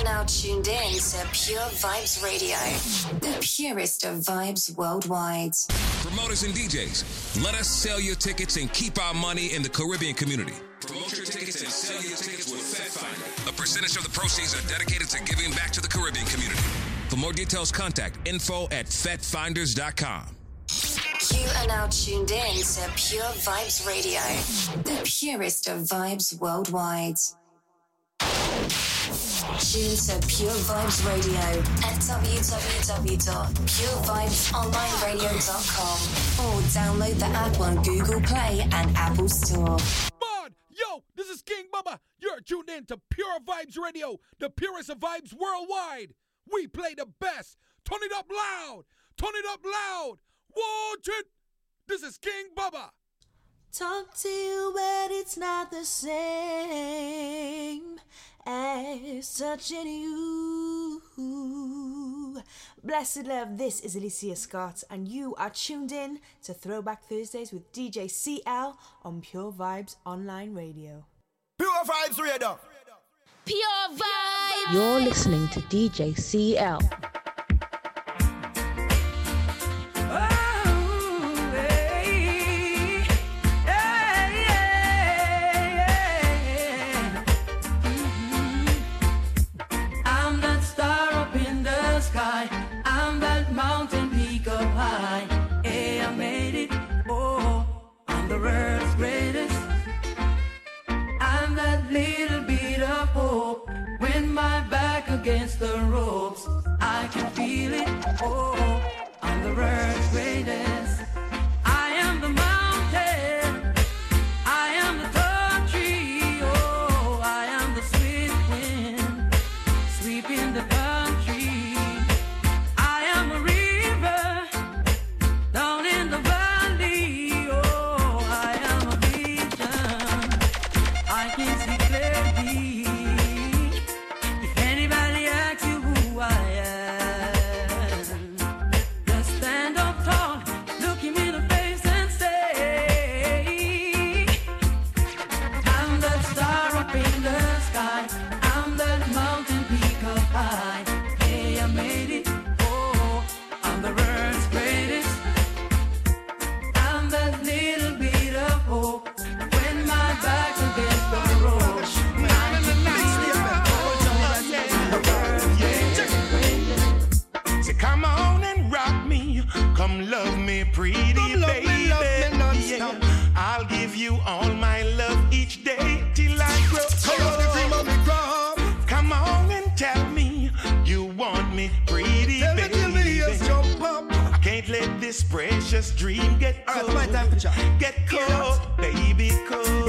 are now tuned in to Pure Vybz Radio, the purest of vibes worldwide. Promoters and DJs, let us sell your tickets and keep our money in the Caribbean community. Promote your tickets and sell your tickets with FedFinder. A percentage of the proceeds are dedicated to giving back to the Caribbean community. For more details, contact info at FedFinders.com. You are now tuned in to Pure Vybz Radio, the purest of vibes worldwide. Tune to Pure Vybz Radio at www.purevibesonlineradio.com or download the app on Google Play and Apple Store. Bud, yo, this is King Bubba. You're tuned in to Pure Vybz Radio, the purest of vibes worldwide. We play the best. Turn it up loud. Turn it up loud. Watch it. This is King Bubba. Talk to you, but it's not the same as touching you. Blessed love, this is Alicia Scott, and you are tuned in to Throwback Thursdays with DJ CL on Pure Vybz Online Radio. Pure Vybz Radio. Pure Vybz. You're listening to DJ CL. Against the ropes, I can feel it. Oh, I'm the world's greatest. Get cold, baby, cold.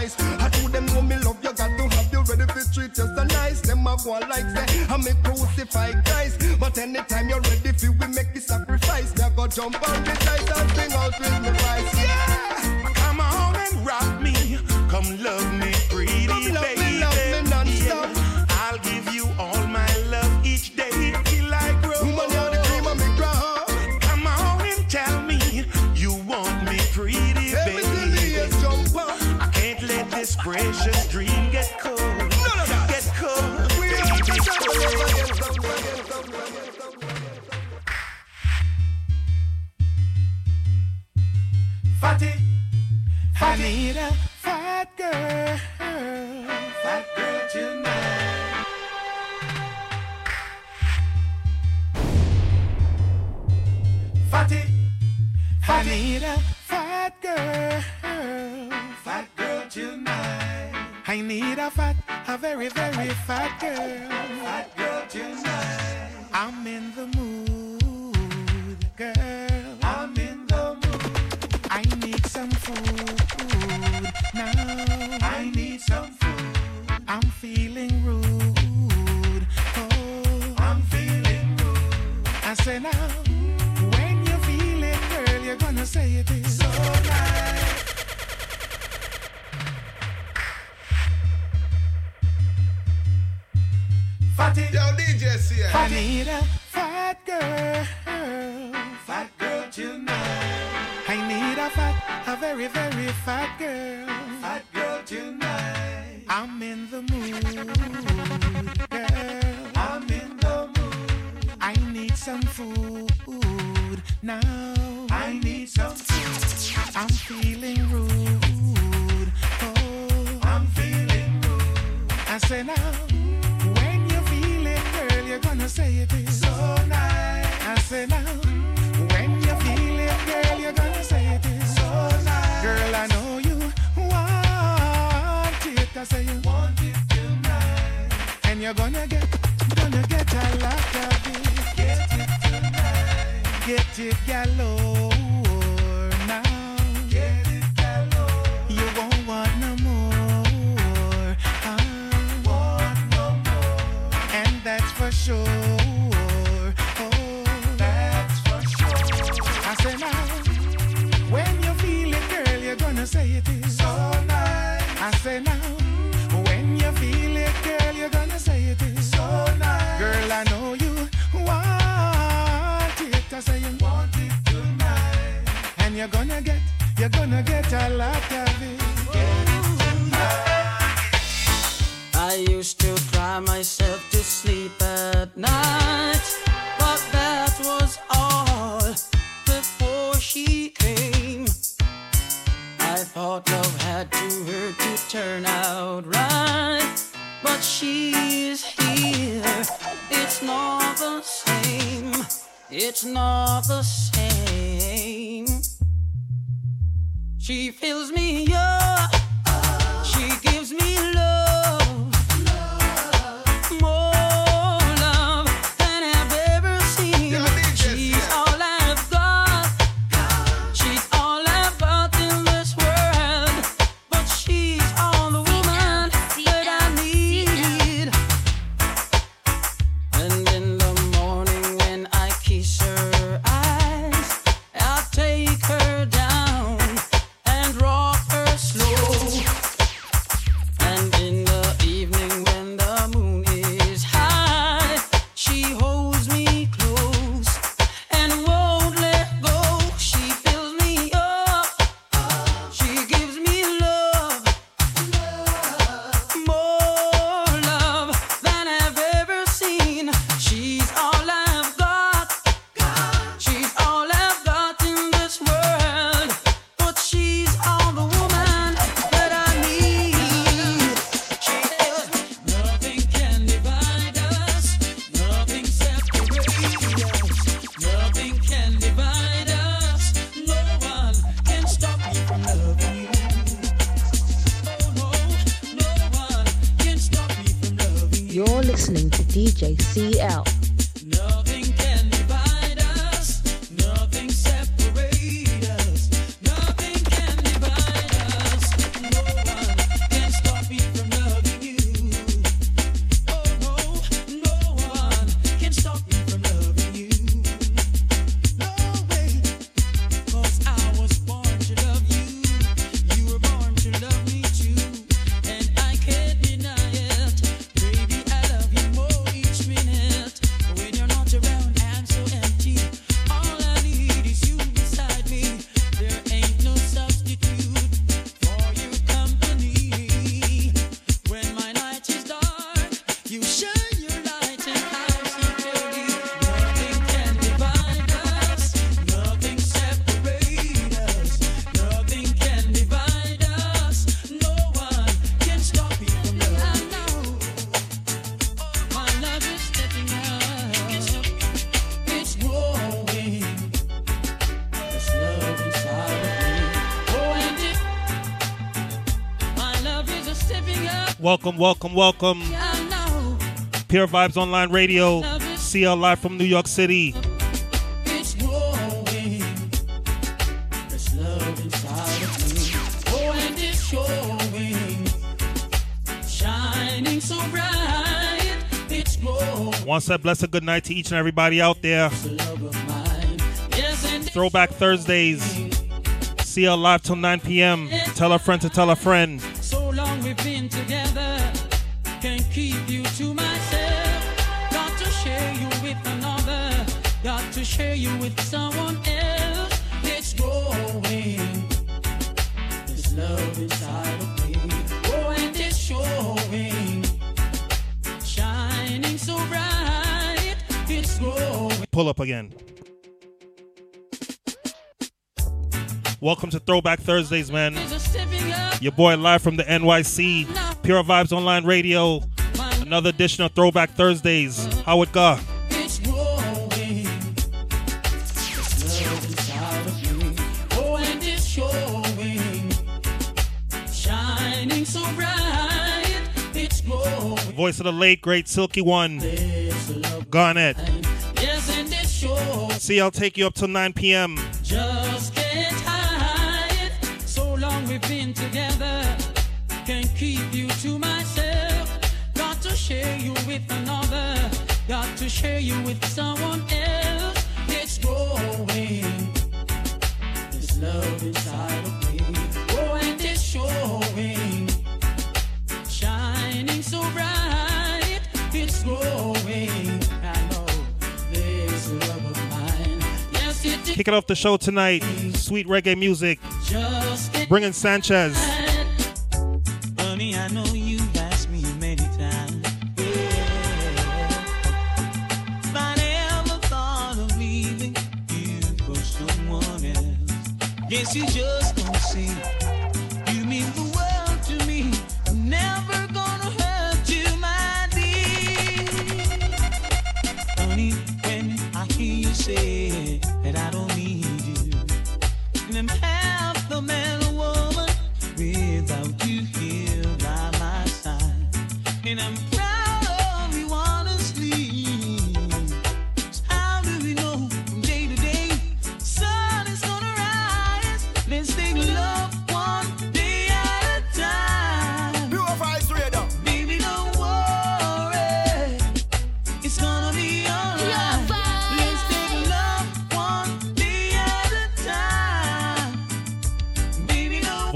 I told them know me love you, got to have you ready for treat you so nice. Them a go like say, I me crucify Christ. But anytime you're ready for we make the sacrifice. Now go jump on the dice and sing out with me voice. Yeah! Come on and rock me. Come love me, Welcome, welcome, welcome. Pure Vybz Online Radio, CL Live from New York City. Once I bless a good night to each and everybody out there. Throwback Thursdays. See you Live till 9 p.m. Tell a friend to tell a friend keep you to myself. Got to share you with another. Got to share you with someone else. It's growing. This love inside of me. Oh, and it's showing. Shining so bright. It's growing. Pull up again. Welcome to Throwback Thursdays, man. Just stepping up. Your boy live from the NYC. Pure Vybz Online Radio. Another edition of Throwback Thursdays. How it go? It's growing. This love inside of me. Oh, and it's showing. Shining so bright. It's growing. Voice of the late, great Silky One. Garnett. Yes, and it's showing. See, I'll take you up till 9 p.m. Just can't hide. So long we've been together. Can't keep you to myself. Share you with another. Got to share you with someone else. It's growing. This love inside of me. Oh, and it's showing. Shining so bright. It's growing. I know this love of mine. Yes, it. Kicking off the show tonight, sweet reggae music. Bringing Sanchez. You just don't see.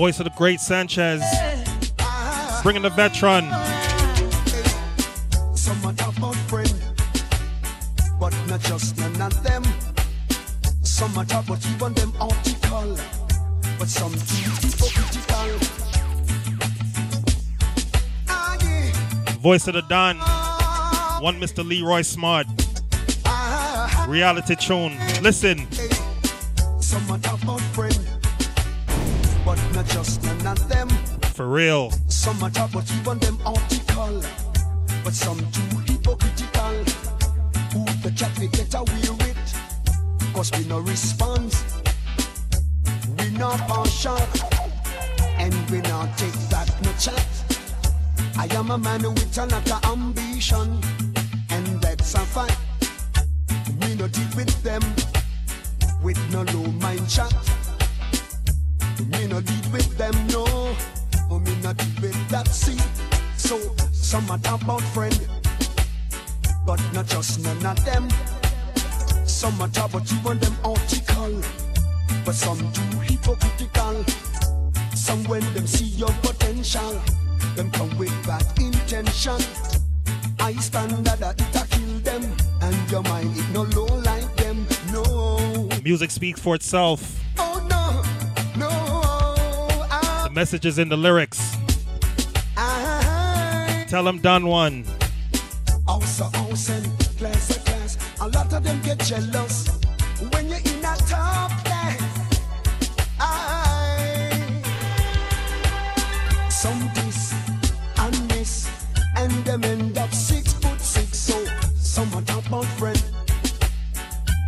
Voice of the great Sanchez. Bringing the veteran. Some are friend, but not just none of them. Some are talk about even them article, but some hypocritical. Voice of the Don. One Mr. Leroy Smart. Reality tune. Listen. some real. Some are talk about even them article, but some too hypocritical. Who the chat we get away with? Cause we no response. We not partial. And we not take that no chat. I am a man with a lot of ambition. And that's a fact. We no deal with them. With no low mind chat. No deal with them, no. Me not deal with that, see. So, some are about friend, but not just none of them. Some are about them article, but some too hypocritical. Some when them see your potential, them come with bad intention. I stand that it a kill them, and your mind no low like them, no. Music speaks for itself. The message is in the lyrics. Tell them done one. house a house and class class. A lot of them get jealous when you're in a top class. I, some this and this, and them end up six foot six. So some are about friend,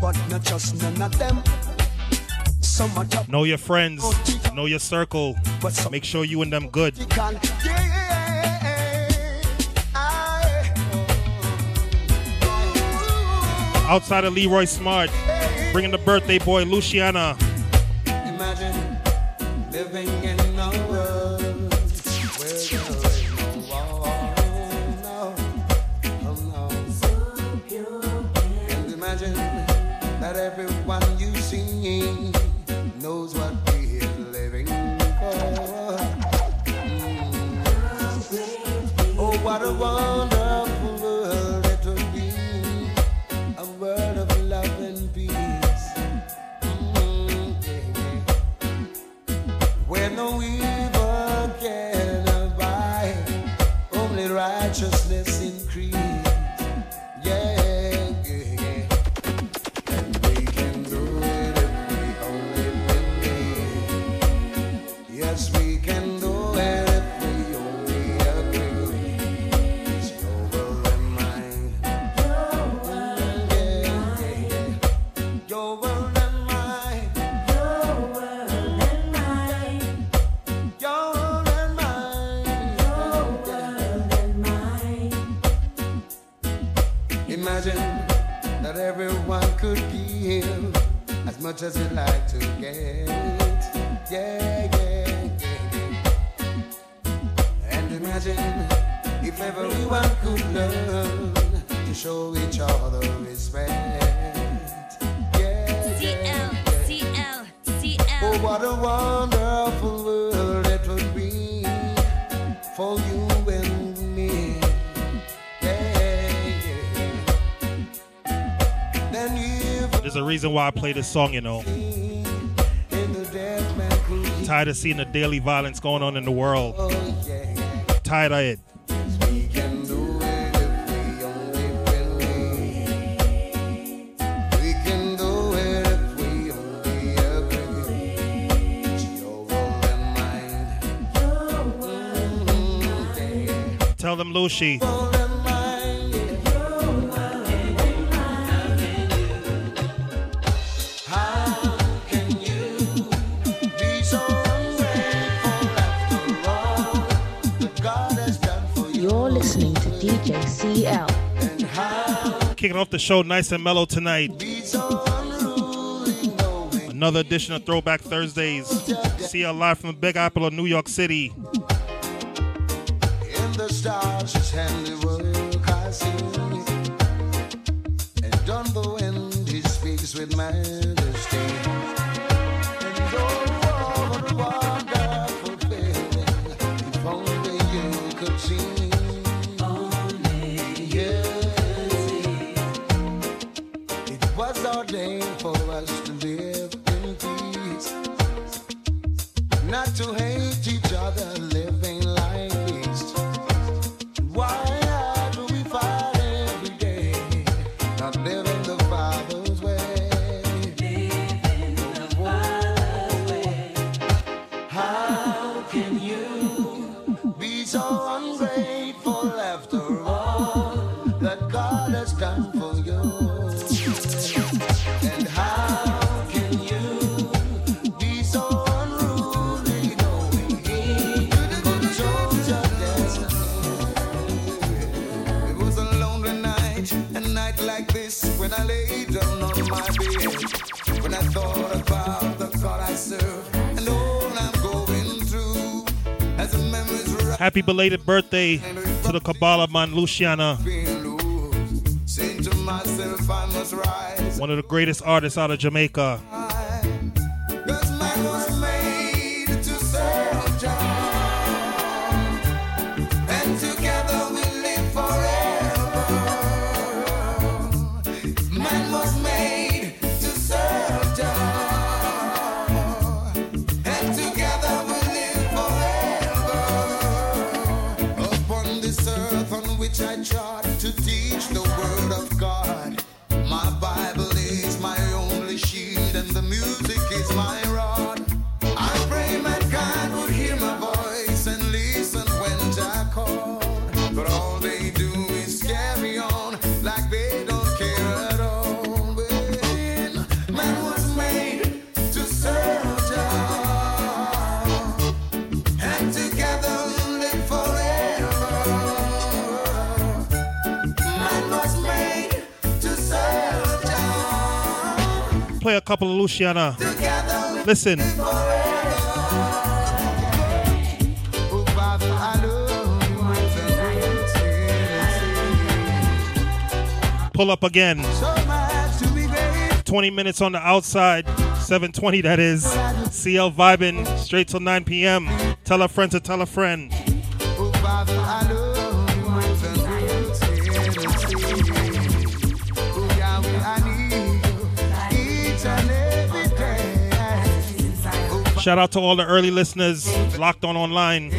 but not just none of them. Some are talk Know your friends. Know your circle. Make sure you and them good. Outside of Leroy Smart, bringing the birthday boy Luciano. Imagine living in reason why I play this song, you know. Tired of seeing the daily violence going on in the world. Tired of it. Tell them, Lucy. kicking off the show nice and mellow tonight. Another edition of Throwback Thursdays. See you live from the Big Apple of New York City. with man Happy belated birthday to the Kabbalah man Luciano. One of the greatest artists out of Jamaica. play a couple of Luciano. Listen. Pull up again. 20 minutes on the outside. 720 that is. CL vibing straight till 9 p.m. Tell a friend to tell a friend. Shout out to all the early listeners locked on online.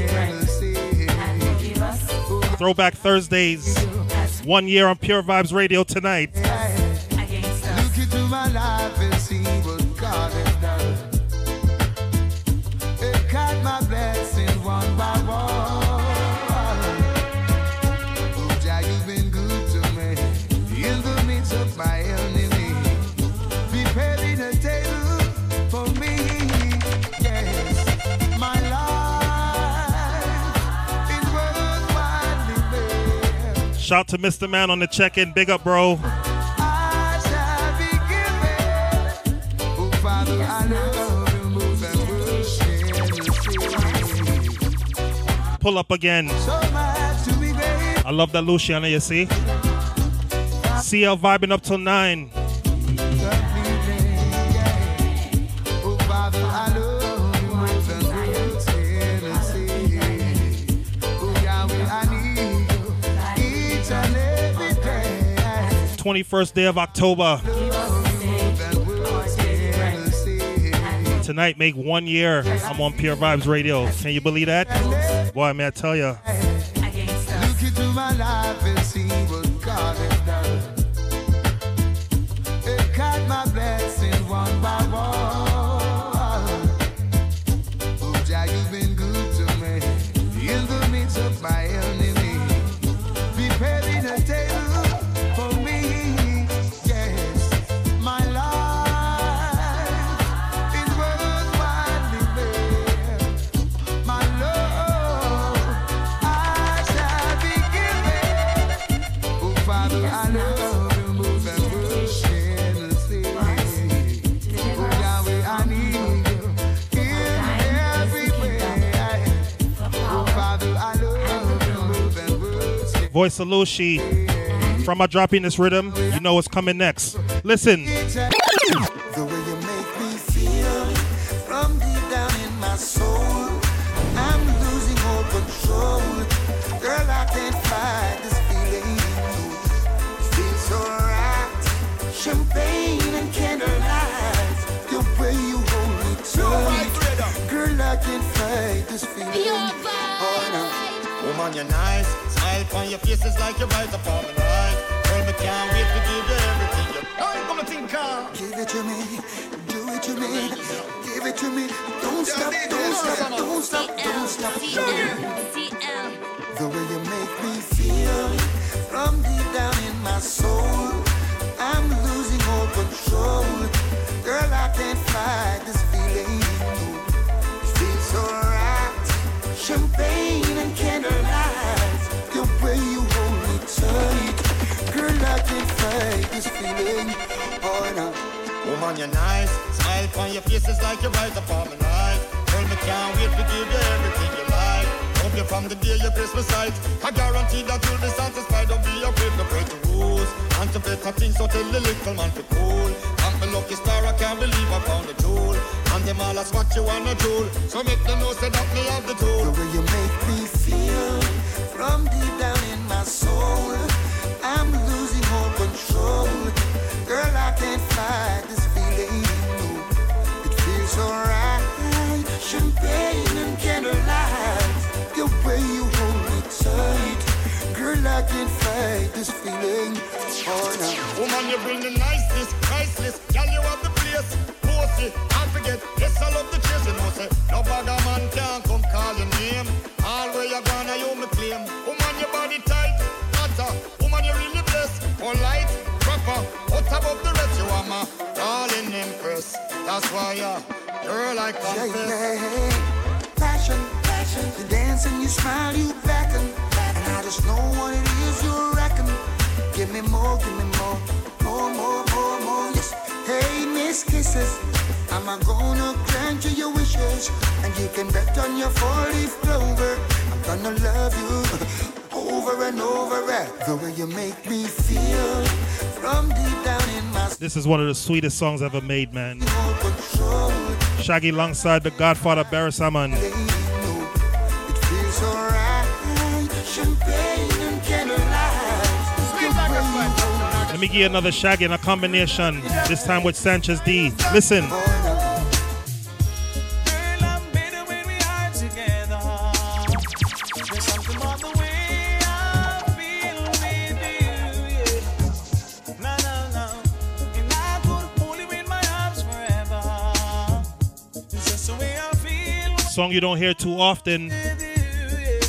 Throwback Thursdays. One year on Pure Vybz Radio tonight. Shout to Mr. Man on the check-in. Big up, bro. Pull up again. I love that Luciano, you see? See CL vibing up till 9. 21st day of October. Tonight make one year. I'm on Pure Vybz Radio. Can you believe that? Boy, may I tell you. Voice of Lucy. From my dropping this rhythm, you know what's coming next. Listen. The way you make me feel from deep down in my soul. I'm losing all control. Girl, I can't fight this feeling. Feels so right. Champagne and candlelight. The way you hold me tight. Girl, I can't fight this feeling. Oh, no. Woman, you're nice. Smile on your face is like you're right upon the night. Girl, me can't wait to give you everything you know. I'm gonna think of. Give it to me, do it to me, give it to me. Don't stop, don't stop, don't stop, don't stop. The way you make me feel from deep down in my soul, I'm losing all control. Girl, I can't fight this feeling. Feels so right. Champagne and candlelight. Fight this feeling. Oh, no. Woman, oh, you're nice. Smile on your face is like you're right upon the night. Girl, me can't wait to give you everything you like. Hope you from the day you Christmas. I guarantee that you'll be satisfied. Don't be afraid to break the rules. And to better things, so tell the little man to cool. I'm a lucky star, I can't believe I found a jewel. And them all ask what you wanna jewel. So make them know say that me have the tool. The way you make me feel from deep down in my soul, I'm losing control. Girl, I can't fight this feeling. No, it feels so right. Champagne and candlelight, the way you hold me tight. Girl, I can't fight this feeling. Oh, no. Woman, you bring the niceness, priceless. Girl, you have the place. Bossy, can't forget. Yes, I love the chase, you know, say. No bugger man can't come call your name. All where you gonna, you me claim. That's why, girl, I confess. Yeah, yeah. Passion, passion. You dance and you smile, you beckon. And I just know what it is you reckon. Give me more, give me more. More, more, more, more. Yes. Hey, Miss Kisses. Am I gonna grant you your wishes? And you can bet on your four-leaf clover. I'm gonna love you over and over. eh. The way you make me feel from deep down in my This is one of the sweetest songs ever made, man. Shaggy alongside the Godfather Barry. Let me give you another Shaggy in a combination, this time with Sanchez D. Listen. Song you don't hear too often.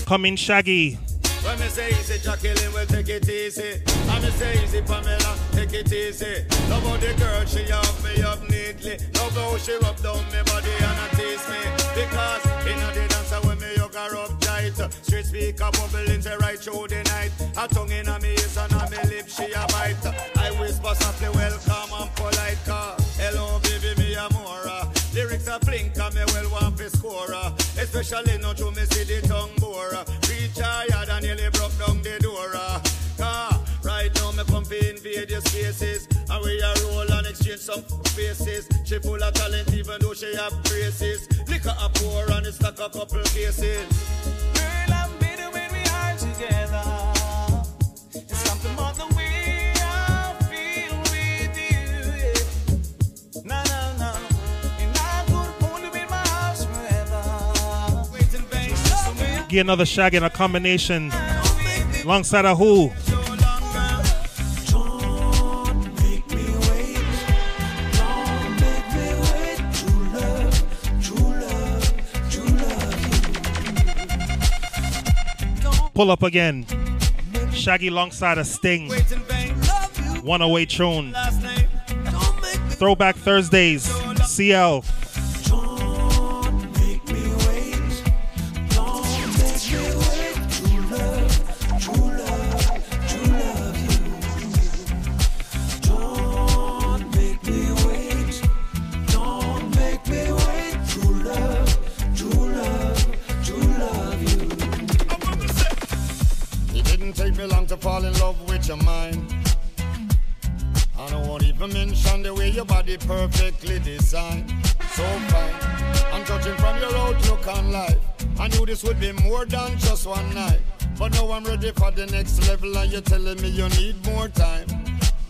Coming Shaggy. When me say easy, Jacqueline will take it easy. And me say easy, Pamela, take it easy. Love how the girl, she have me up neatly. Love how she rub down me body and a tease me. Because in the dancer when me hug her up tight. Straight speaker bubbling say right through the night. A tongue in a me ears and a me lips, she a bite. I whisper softly, welcome and polite. Car. Hello, baby, me a more. Lyrics a blink Especially now to me see the tongue bore. Reach higher and nearly broke down the door. Ah, right now me come to invade your spaces. And we a roll and exchange some faces. She full of talent even though she have braces. Liquor a pour and it's like a couple cases. Get another Shaggy in a combination. Alongside a who? Pull up again. Shaggy alongside a Sting. 108 tune. Throwback Thursdays. CL. This would be more than just one night. But now I'm ready for the next level, and you're telling me you need more time.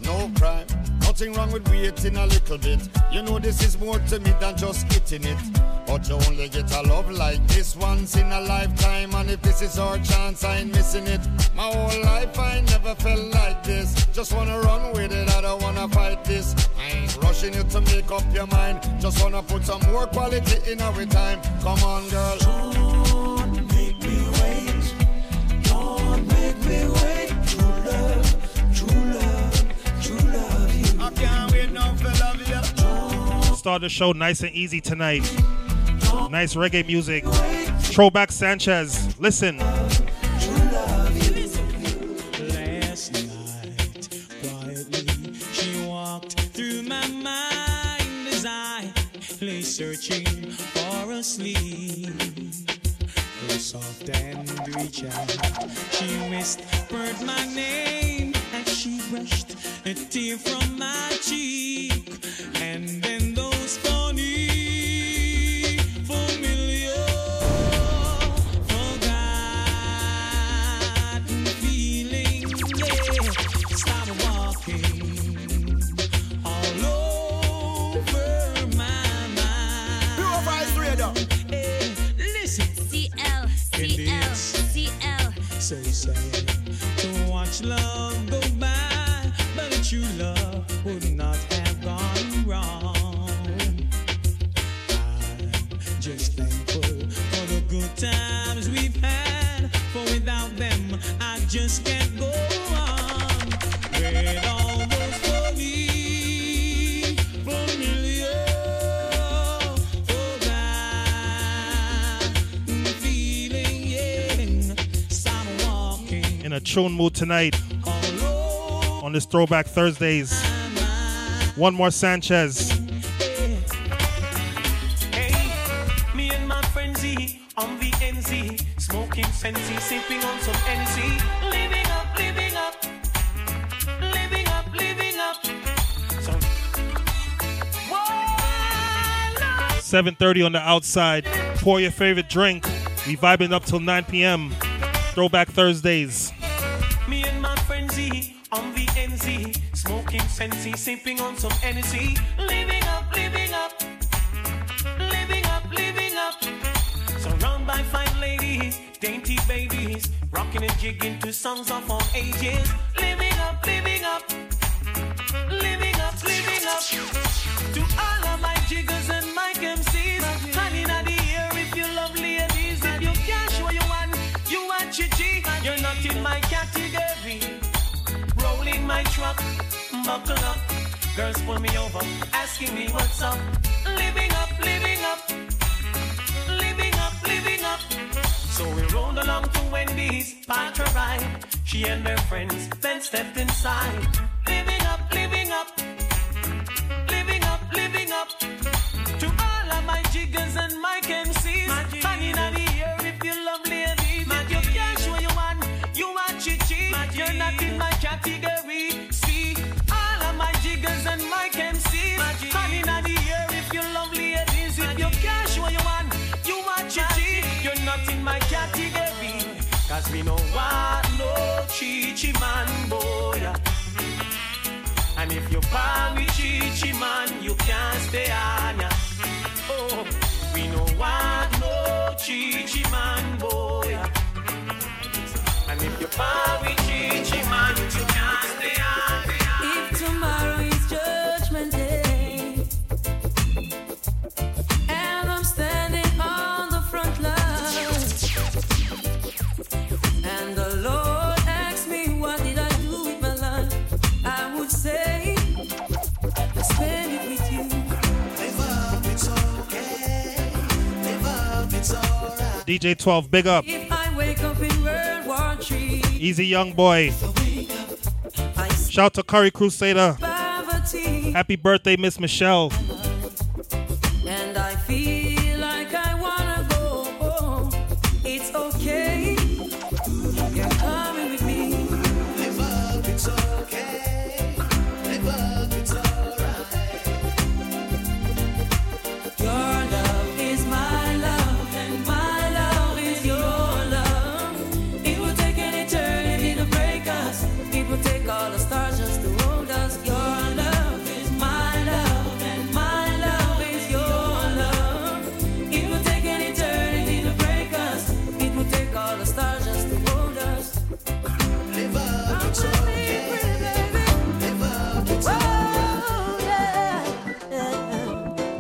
No crime. Nothing wrong with waiting a little bit. You know this is more to me than just getting it. But you only get a love like this once in a lifetime. And if this is our chance, I ain't missing it. My whole life I never felt like this. Just wanna run with it, I don't wanna fight this. I ain't rushing you to make up your mind. Just wanna put some more quality in our time. Come on, girl. Start the show nice and easy tonight. Nice reggae music. Throwback Sanchez. Listen. Last night, quietly, she walked through my mind as I lay searching for a sleep. Her soft and reach out, she whispered my name as she brushed a tear from my cheek. And then those funny, familiar, forgotten feelings, yeah, started walking all over my mind. Pure Vybz Radio. Hey, listen. CL, CL, CL. So sad to watch love a tune mood tonight. On this Throwback Thursdays. One more Sanchez. Me and my friends on the NZ, smoking Sensi, sipping on some NC, living up, living up, living up, living up. So, Whoa, 7.30 on the outside. Pour your favorite drink. We vibing up till 9 p.m. Throwback Thursdays. fancy, sipping on some energy, living up, living up, living up, living up. Surrounded by fine ladies, dainty babies, rocking and jigging to songs of all ages, living up, living up, living up, living up. To all of my jiggers and my MCs, hanging out the air if you love ladies, if you cash what you want, you want your G, you're not in my category. Rolling my truck buckle up. Girls pull me over, asking me what's up. Living up, living up, living up, living up. So we rolled along to Wendy's, parked her ride. She and her friends then stepped inside. Living up, living up. no want no chichi man boy. And if you're with chichi man, you can't stay on ya. Oh, we no want no chichi man boy. And if you're with chichi DJ 12, big up. up Easy young boy. Shout to Curry Crusader. Poverty. Happy birthday, Miss Michelle.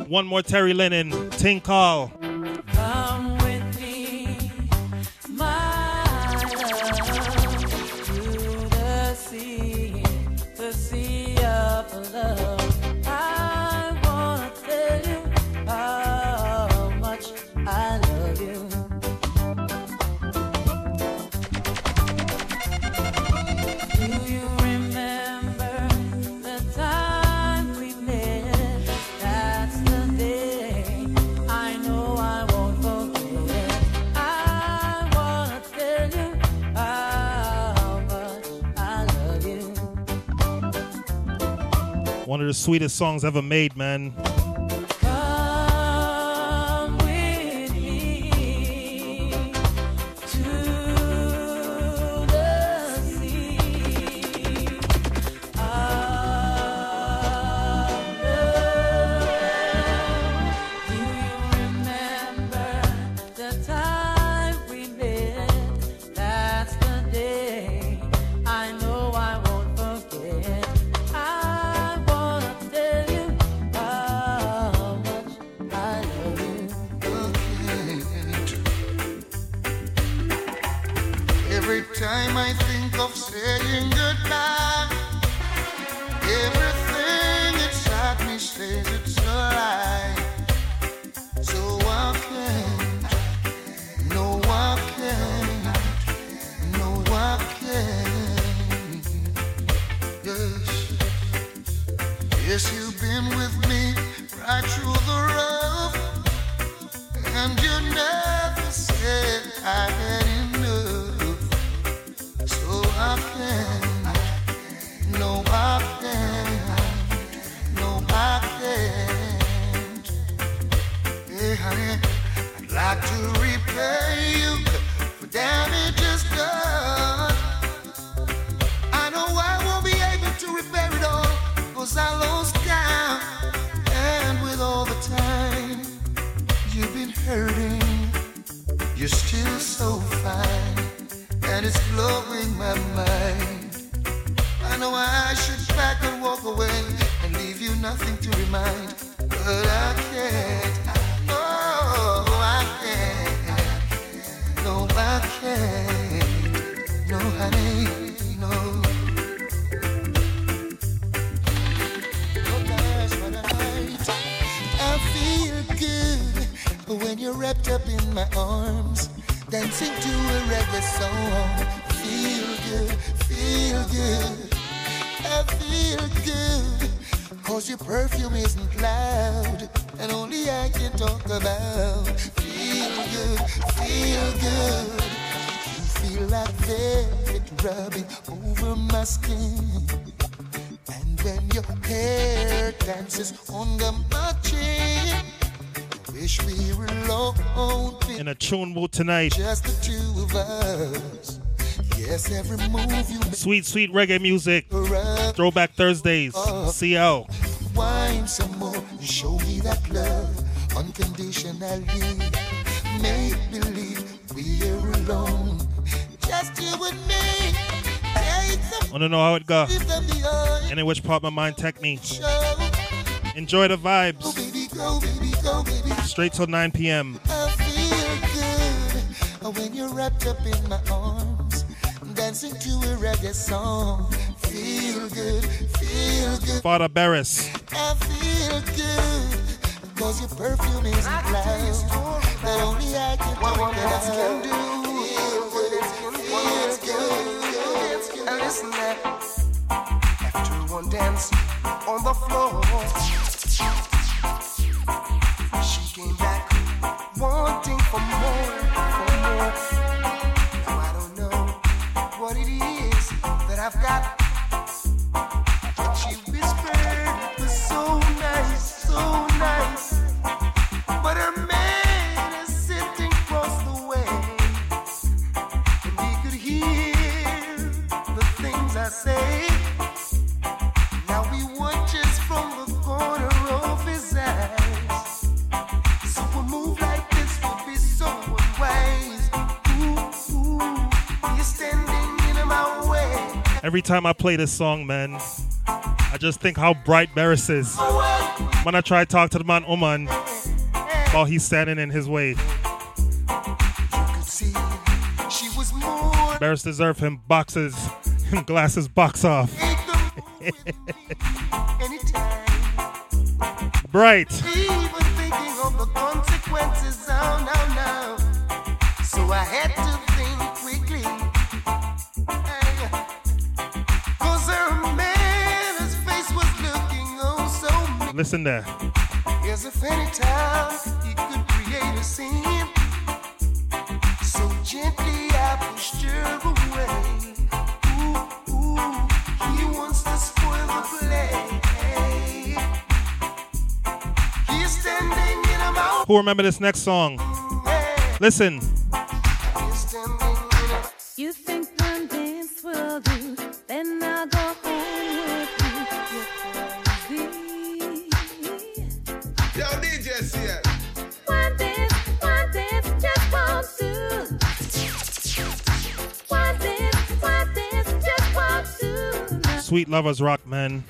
One more Terry Lennon, Ting Call. sweetest songs ever made, man. Tonight. Just the two of us. Yes, every move you make. Sweet, sweet reggae music. Throwback Thursdays. CL. wine some more and show me that love unconditionally. Make believe we're alone, just you and me. The Wanna know how it go? And in which part my mind tech me. Enjoy the vibes. Oh, baby, go, baby, go, baby. Straight till 9 p.m. I feel good when you're wrapped up in my arms, dancing to a reggae song. Feel good, feel good. Father Barris. I feel good Cause your perfume is loud. That only I can talk about can do Feels good, feels good And listen that after one dance on the floor, Every time I play this song, man, I just think how bright Barris is. When I try to talk to the man Oman while he's standing in his way. Barris deserve him boxes, him glasses box off. Bright. Listen there. As if any time he could create a scene. So gently I pushed her away. Ooh, ooh, he wants to spoil the play. He's standing in a mountain. Who remember this next song? Listen. Sweet Lovers Rock, man.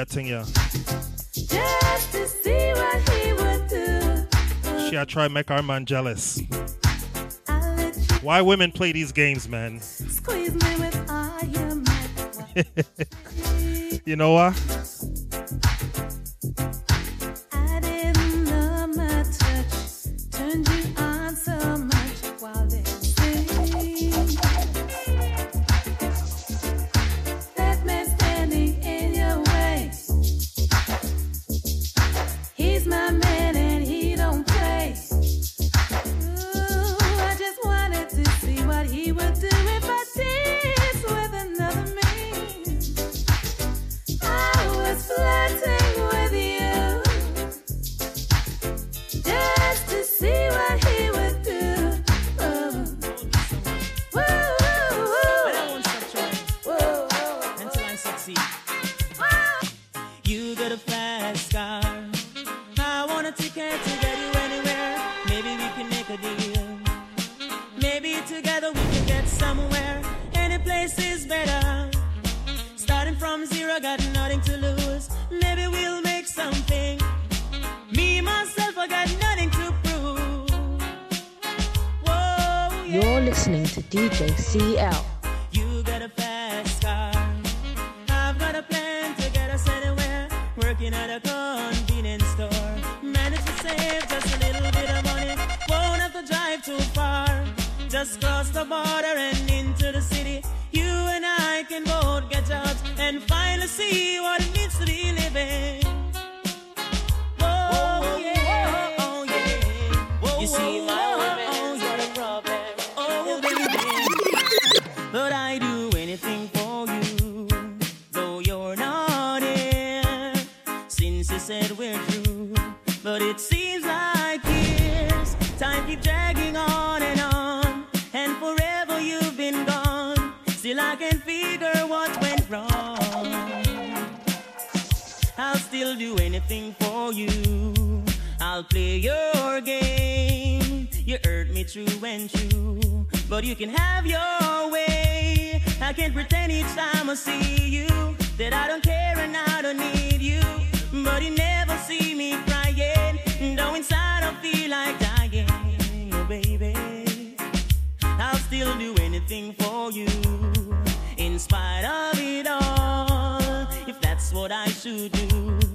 Them thing, yeah. just to see what he would do. She I try make our man jealous. Why women play these games, man? Squeeze me with all your might. You know what? Somewhere. Any place is better. Starting from zero, got nothing to lose. Maybe we'll make something. Me, myself, I got nothing to prove. Whoa, yeah. You're listening to DJ CL. Just cross the border and into the city. You and I can both get jobs and finally see what it means to be living. Whoa, yeah. Oh, yeah. Oh, you see, my oh, woman's got a problem. Oh, baby. But I do anything for you. I'll play your game. You hurt me true and true, but you can have your way. I can't pretend each time I see you that I don't care and I don't need you. But you never see me crying, though inside I feel like dying, oh baby. I'll still do anything for you, in spite of it all. If that's what I should do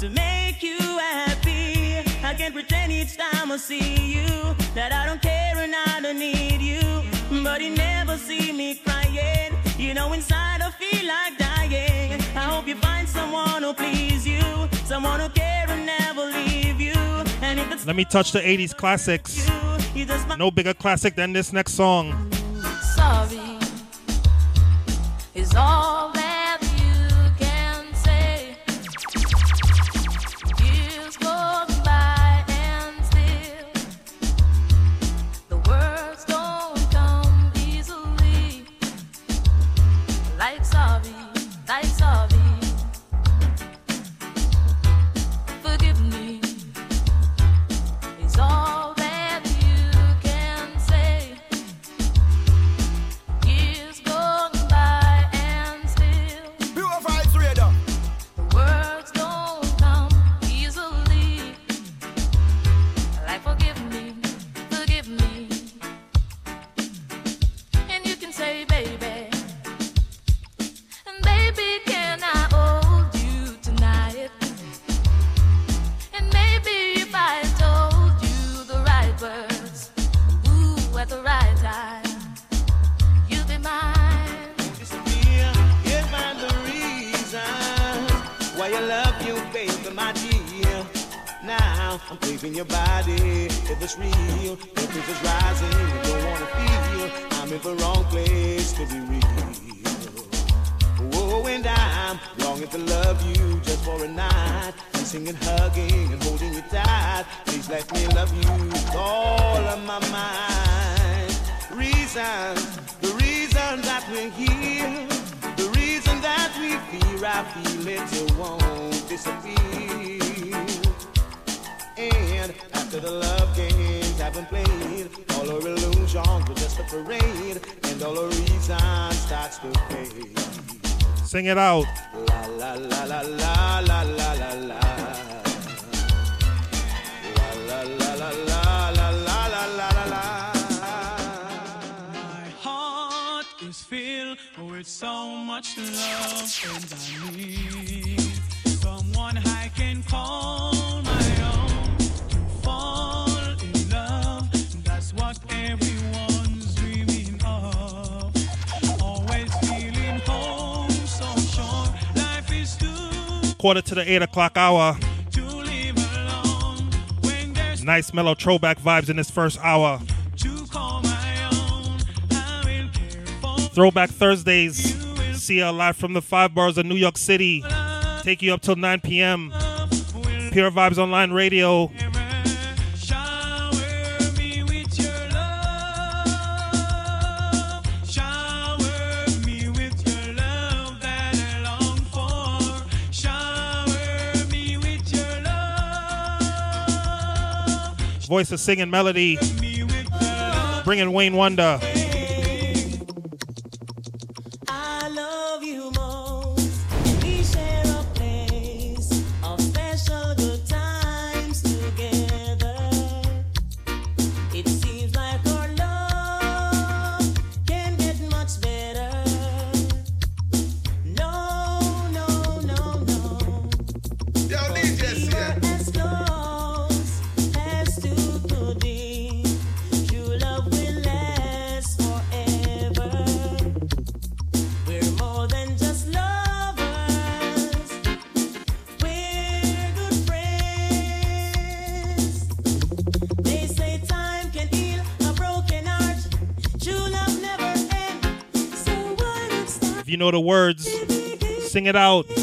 to make you happy. I can't pretend each time I see you that I don't care and I don't need you. But you never see me crying. You know, inside I feel like dying. I hope you find someone who please you, someone who care and never leave you. And if it's Let me touch the 80s classics. you just No bigger classic than this next song. Sorry is all that illusions just a parade, and all our reason starts to fade. Sing it out. La la la la la la la la la. La la la la la la la la la la. My heart is filled with so much love, and I need someone I can call my Quarter to the 8 o'clock hour. Nice mellow throwback vibes in this first hour. Throwback Thursdays. CL live from the five bars of New York City. Take you up till 9 p.m. Pure Vybz Online Radio. Voice of singing melody. Bringing Wayne Wonder. know the words. Sing it out.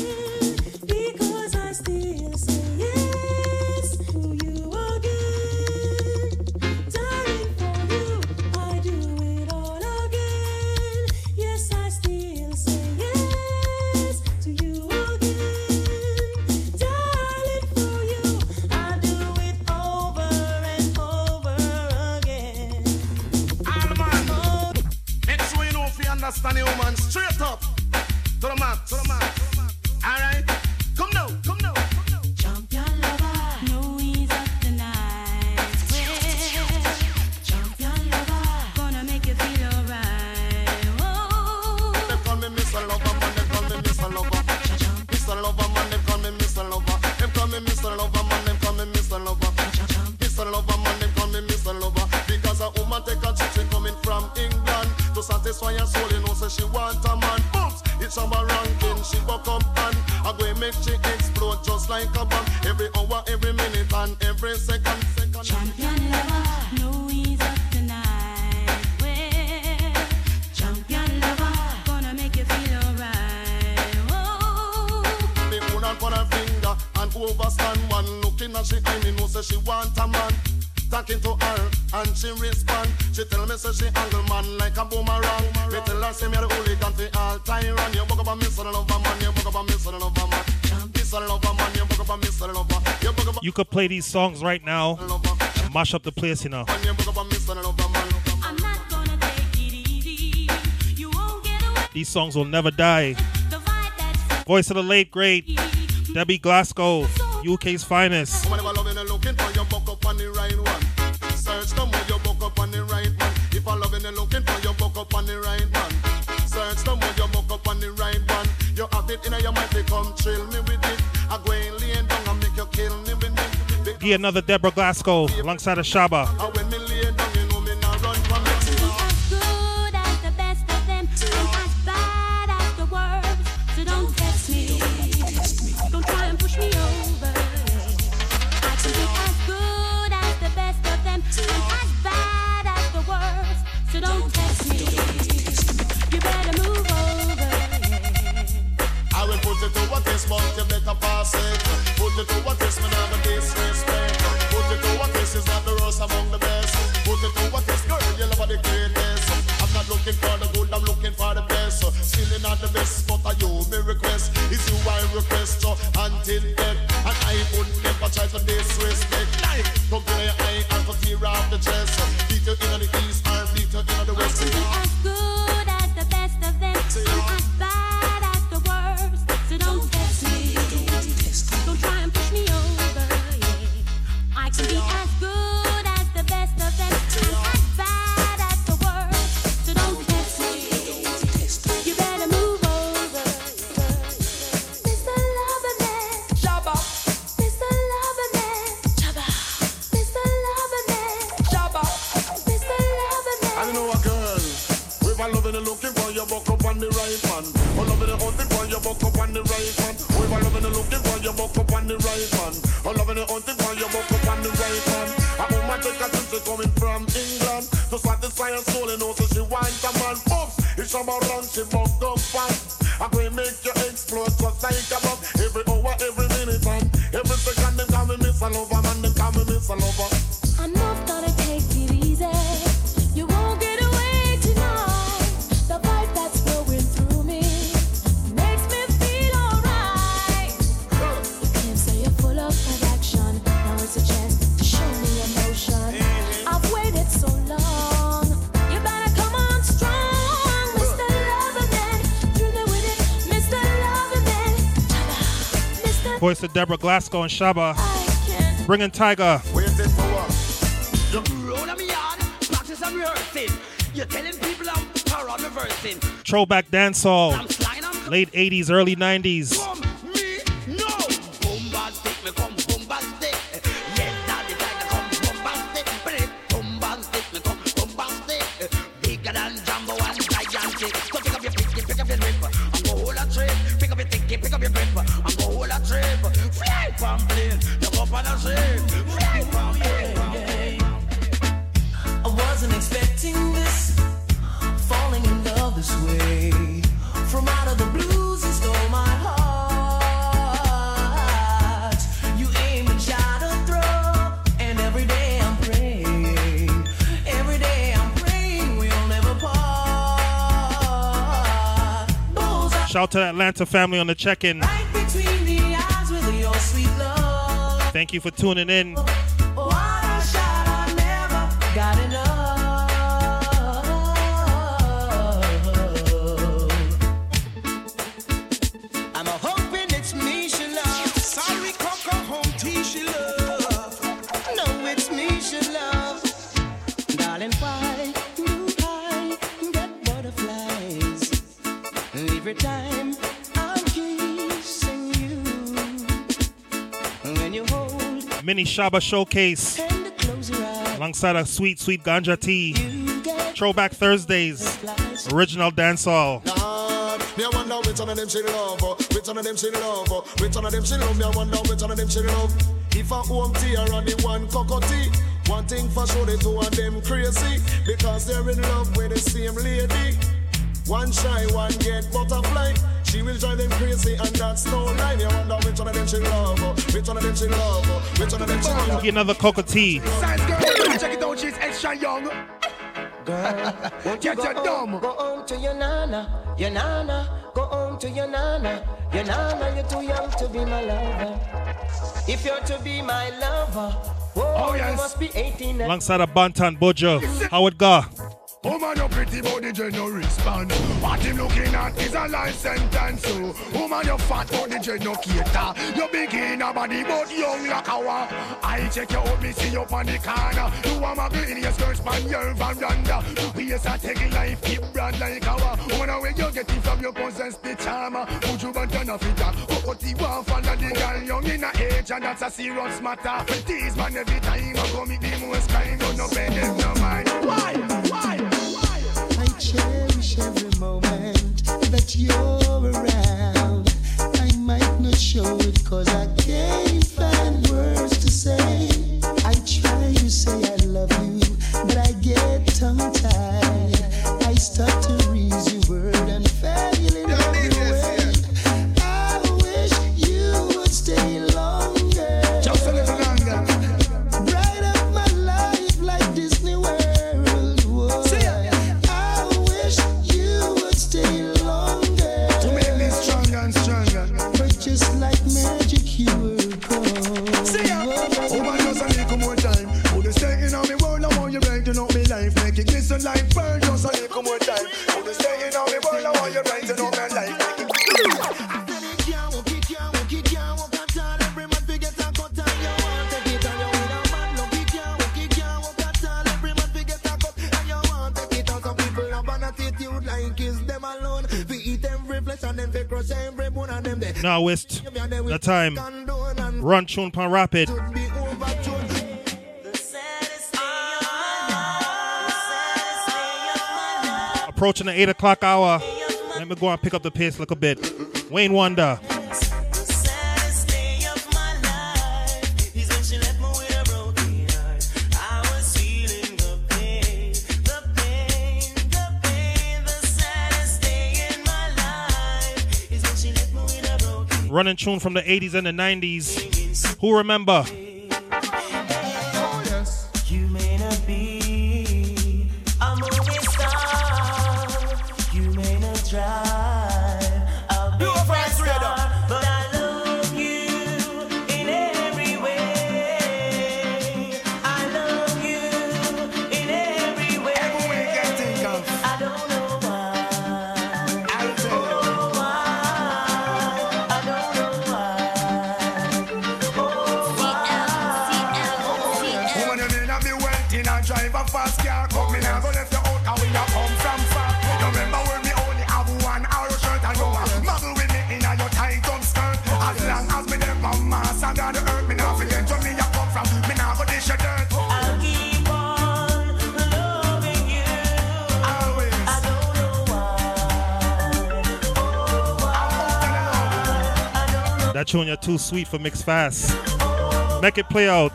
could play these songs right now, and mash up the place, you know. These songs will never die. Voice of the late great Debbie Glasgow, UK's finest. in your mind, they come chill me with it. I go in lean down and make you kill me another Deborah Glasgow alongside of Shabba. Deborah Glasgow and Shabba. Bringing Tiger. Throwback dancehall. Late 80s, early 90s. To family on the check-in. Between the eyes with your sweet love. Thank you for tuning in. Mini Shabba Showcase. and close your eyes, Alongside a sweet, sweet ganja tea. Throwback Thursdays. Original dancehall. Lord, me I wonder which one of them she love, oh, which one of them she love, oh, which one of them she love. Me I wonder which one of them she love. If a Home T or the one Cocoa Tea, one thing for sure the two of them crazy because they're in love with the same lady. One shy, one get butterfly. She will drive them crazy and that's no lie. Me I wonder which one of them she love, oh, which one of them she love, oh, which one of them she love. Get another Cocoa Tea. Size girl, check it out, she's extra young. Girl, won't you Get go your home, dumb. Go home to your nana, your nana. Go home to your nana, your nana. You're too young to be my lover. If you're to be my lover, whoa, Oh, yes. you must be 18 Alongside a Banton Buju. Howard Ga. Woman, you're pretty body, you no respond. What him looking at is a life sentence. Oh. So, woman, you fat body, you no cater. You big in a body, but young like a wa. I check you out, me see you on the corner. You want my green, your skirts pan your veranda. We is a taking life, keep brand like a wa. Woman, where you get it from, you possess the charmer. Put you on a fitter. Cocoa Tea one follow the girl, young in a age, and that's a serious matter. But these man every time I go meet the most kind, don't no pay them no mind. Why? Cherish every moment that you're around. I might not show it cause I can't find words to say. I try to say I love you, but I get tongue tied. I start to Glisten like pearl, just a little more time. Put the stake in on me world, I want you brighten up my life. Now, West. The time. Run tune pan rapid. Approaching the 8 o'clock hour. Let me go and pick up the pace a little bit. Wayne Wonder. Running tune from the 80s and the 90s. Who remember? Tune you're too sweet for mix fast. Make it play out.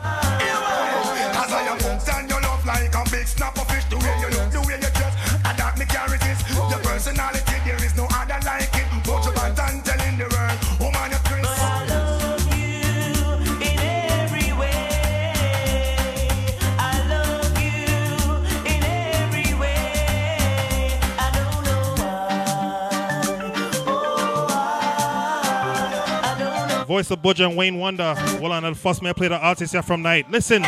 Voice of Buju and Wayne Wonder. Well, on the first man play the artist here from night. Listen.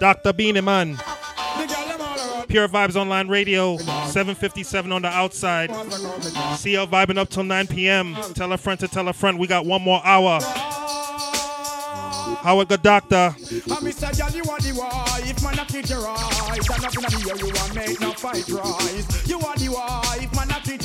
Dr. Beenie Man. Pure Vybz Online Radio, 757 on the outside. CL vibing up till 9 p.m. Tell a friend to tell a friend. We got one more hour. Howard the doctor. I me say, girl, you are the wife, man, I treat you make no fight rise. You are the wife, man, I treat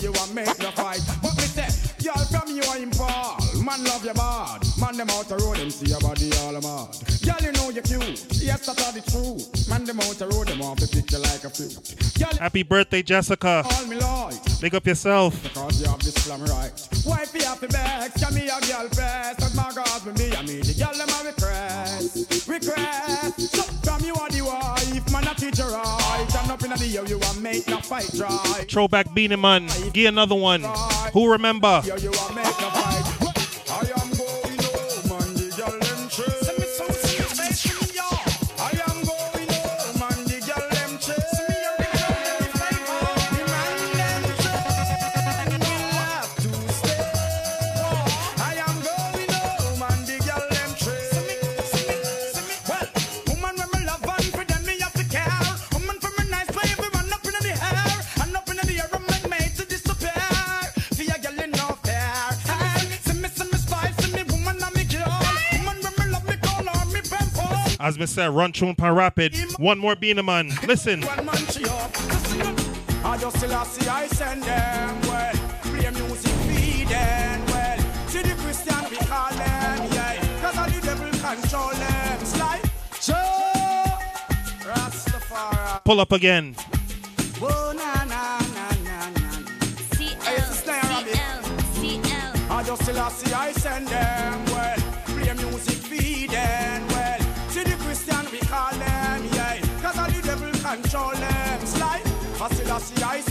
you make no fight. But me say, girl, from you. Man, love you bad. Man, them out the road, them see your body all mad. Girl, you know you're cute. Yes, that's all the truth. Man, them out the road, them off the picture like a fruit. Girl, Happy birthday, Jessica. all me light. Big up yourself. Because you have this slam right. Wife, you have the. Can me a girl first. Cause my God, with me, I mean the girl, them a request. Request. So, from you are the wife. Man, I you right. And up in the year, you want make no fight right. Throwback Beenie Man. Give another one. Who remember? Yo, you want make no fight. As we said, run tune pan rapid. One more Beenie Man. Listen. One man she. I just still see I send them well. Play music feed them well. See the Christian we call them, yeah. Cause all the devil control them. Slide. Joe. Rastafari. Pull up again. Whoa, na na na na na. I just still see I send them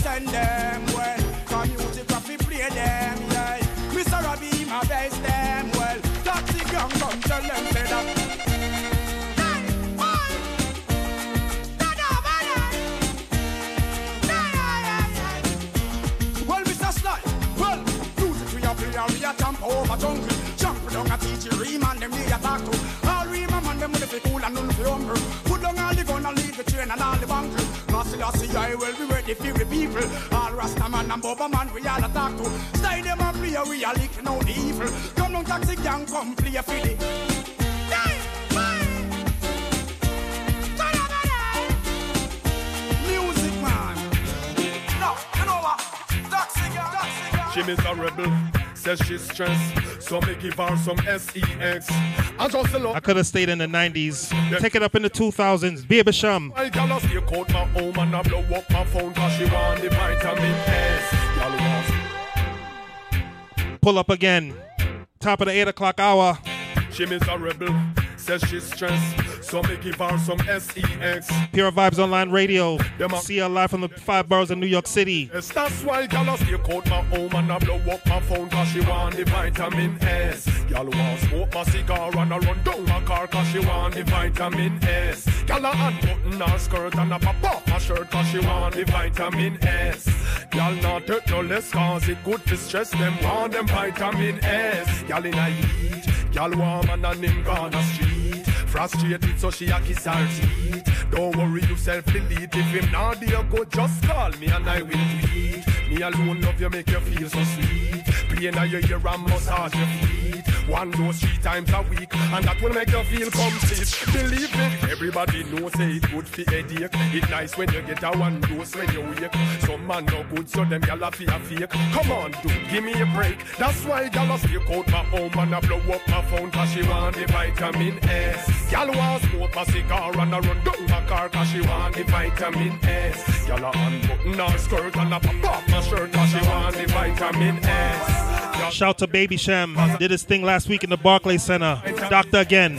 send them well. Music we play them, yeah. Mr. Robbie, my best them well. Taxi gang come tell them say that. We a jump over jungle. Jump down a teach you and them we a talk to. All ream a man them with the cool and none for humble. Put down all the gun and leave the train and all the bunker. Master Lassie, I will be ready for the people. All Rasta man and Bubba man we all a talk to. Stay them and play, we a licking out the evil. Come down taxi gang, come play a filly. Music man. No, you know what? Taxi gang, taxi gang. She miserable, says she's stressed. So me give her some SEX. I just look. I could have stayed in the 90s. Take it up in the 2000s. Baby Cham. My gal a stay cold my home and I blow up my phone cause she want the vitamin S. Pull up again. Top of the 8 o'clock hour. She miserable, says she's stressed. So me give her some SEX. Pure Vybz Online Radio. See her live from the five boroughs of New York City. Yes, that's why a stay cold my home and I blow up my phone cause she want the vitamin S. Gal want smoke my cigar and I run down my car cause she want the vitamin S. Gal a unbutton her skirt and I pop off my shirt cause she want the vitamin S. Gal not take no less cause it good to stress them want them vitamin S. Gal in a heat, gal warm and name gone a street. Frustrated so she a kiss her teeth. Don't worry yourself delete if him not there go just call me and I will tweet. Me alone love you make you feel so sweet. Pain in your ear and massage your feet. One dose three times a week and that will make you feel complete. Believe me, everybody knows say it good for headache. It nice when you get a one dose when you wake. Some man no good so them gyal a fear fake. Come on, dude, give me a break. That's why gyal a stay out my home and I blow up my phone cause she want the vitamin S. Gyal want smoke a cigar and I run down my car cause she want the vitamin S. Gyal a unbutton her skirt and I pop off my shirt cause she want the vitamin S. Shout to Baby Cham. Did his thing last week in the Barclays Center. Doctor again.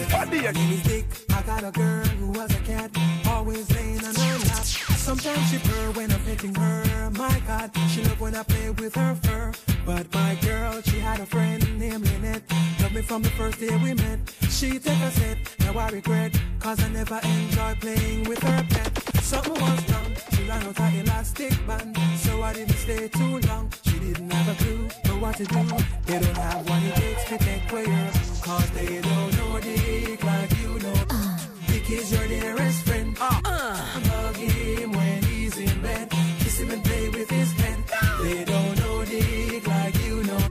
Sometimes she purr when I'm her. My God, she when I play with her fur. But my girl, she had a friend named Lynette. Love me from the first day we met. She take a set, now I regret, cause I never enjoy playing with her pet. Something was she ran out elastic band, so I didn't stay too long. She didn't have a clue what to do. They don't have what it takes to take away cause they don't know Dick like you know. Dick is your dearest friend. Uh, hug him when he's in bed, kiss him and play with his head. They don't know Dick like you know.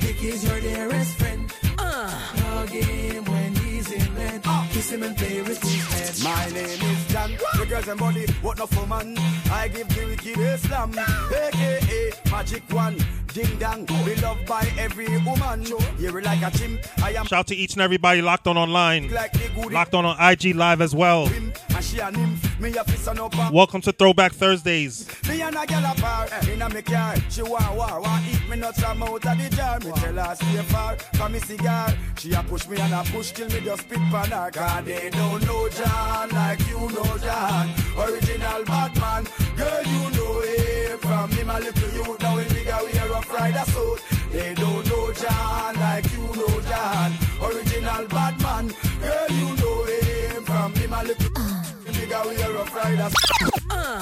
Dick is your dearest friend. Uh, hug him when he's in bed, kiss him and play with his head. My name is John. The girls and body, what not for man? I give the wicked Islam, aka Magic One. Ding dong, be loved by every woman. You're like a chimp. I am Shout to each and everybody locked on online, like locked on on IG Live as well. and she a nymph. Me a fist on up. a- Welcome to Throwback Thursdays. Me and a gal a bar eh, in a me car. She want war, want eat me nuts from out of the jar. Me tell her stay far from me cigar. She a push me and a push till me just spit pan her. Cause they don't know John like you know John. Original Batman, girl you know him. From him a little youth now bigger we a rough rider suit. They don't know John like you know John. Original Batman, girl you know him. From him a little in bigger we a rough rider Uh,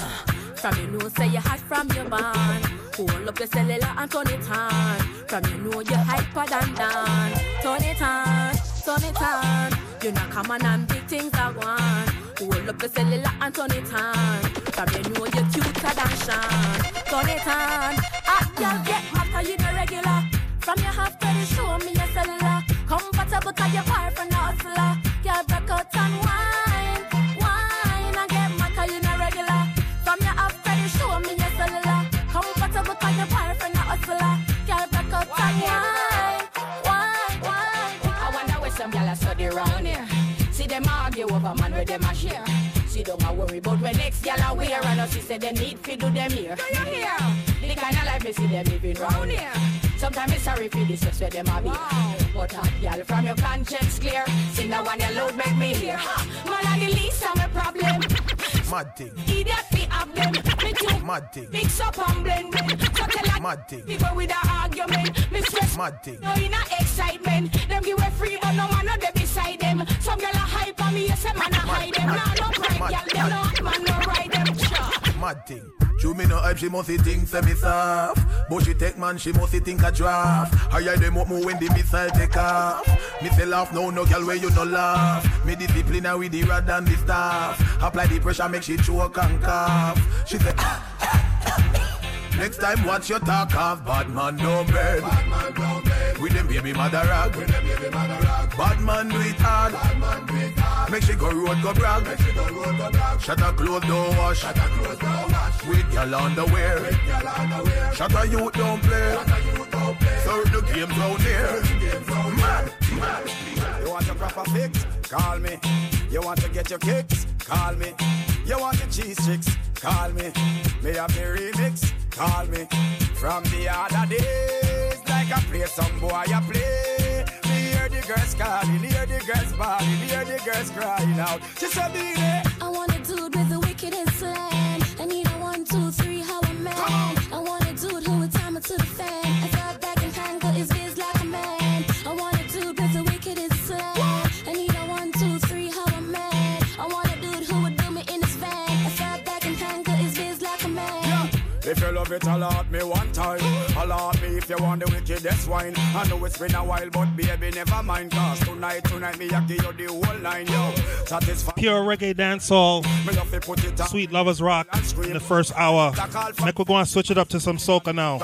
from you know say you hot from your band. Hold up your cellular and turn it on. From you know you hyper than Dan. Turn it on, turn it on. You know come on and big things are one. Hold up your cellular and turn it on. From you know you cuter than Sean. Turn it on. Ah, girl get 'cause you the regular. From your half to the show me your cellular. Comfortable 'cause you're far from the hustler. Girl break out and wine See don't a worry about when next gyal a wear and us she say they need fi do them here. Do you hear? The kind of life me see them living round here. Sometimes it's sorry for this sex where them a be. But hot gyal from your conscience clear. See the one you load make me hear. Ha, Man a the least of my problem. Mad thing. Idiot fi have them. Me too. Mad thing. Mix up and blend blend. So tell a Mad thing. People with a argument. Me stress. Mad thing. No in a excitement. Them give away free but no man no dey beside them. Some gyal a hype on me, yes a man a hide them. Nah no pride gyal, them no man no ride them. Mad thing. True me no hype, she must think say me soft But she take man, she must think a draft Higher them up more when the missile take off Me say laugh, no, no girl where you no laugh Me discipline her with the rod and the staff Apply the pressure, make she choke and cough She say Next time watch your talk off Bad man no bed. With them baby mother rag. Bad man do it hard Make she go road go brag. Shut her clothes don't wash. With your underwear Shut her youth don't play. Serve the games out there Mad, mad You want your proper fix? Call me. You want to get your kicks? Call me You want your cheese chicks? Call me Me have the remix? Call me From the other days Like I play some boy I play Me hear the girls calling Hear the girls bawling Hear the girls crying out She said be I want If you love it, alert me one time. Alert me if you want the wickedest wine. I know it's been a while, but baby, never mind. Cause tonight, tonight, me, I give you the whole nine, yo. Satisfy. Pure reggae dancehall, Me love to put it up. sweet lovers rock in the first hour. Next we're going to switch it up to some soca now.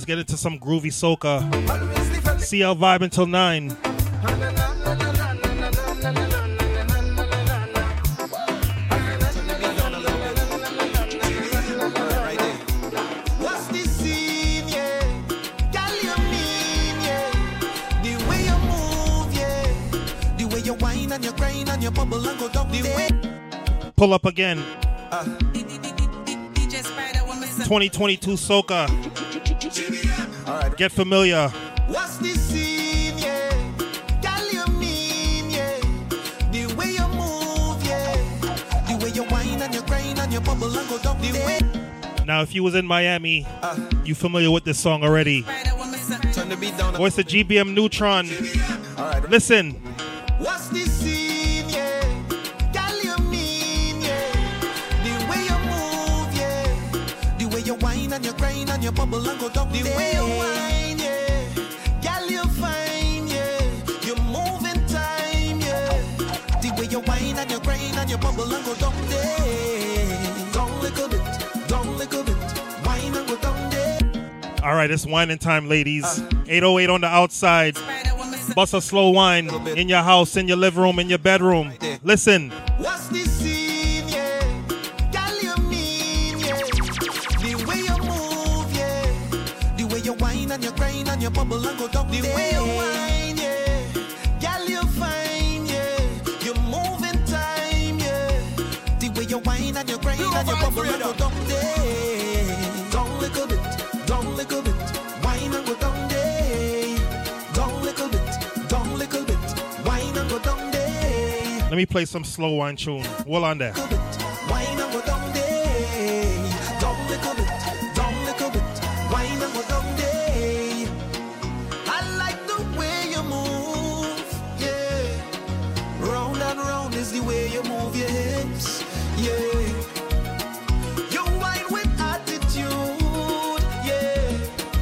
Let's get into some groovy soca. CL vibe until 9. What's the scene, yeah? Girl, you mean, yeah? The way you move, yeah. The way you whine and you grind and you bubble and go down. Pull up again. Uh. 2022 soca. Get familiar. What's the scene, yeah? Girl, you mean, yeah? The way you move, yeah. The way you whine and you grind and you bubble and go down the way. Now, if you was in Miami, uh. you familiar with this song already. Turn the. Voice of GBM Nutron. Listen. Grind and you bubble and go down the way you whine, yeah. Girl, you fine, yeah. You move in time, yeah. The way you whine and you grind and you bubble and go down there. Down little bit, down little bit, whine and go down there. All right, it's whining time, ladies. 808 on the outside. Bust a slow wine in your house, in your living room, in your bedroom. Listen. What's the grind and you bubble and go down the way you whine, yeah. Girl, you fine, yeah. You move in time, yeah. The way you whine and you grind and you bubble and go down there. Down little bit, down little bit, whine and go down there. Down little bit, down little bit, whine and go down there. Let me play some slow wine tune. Well on there.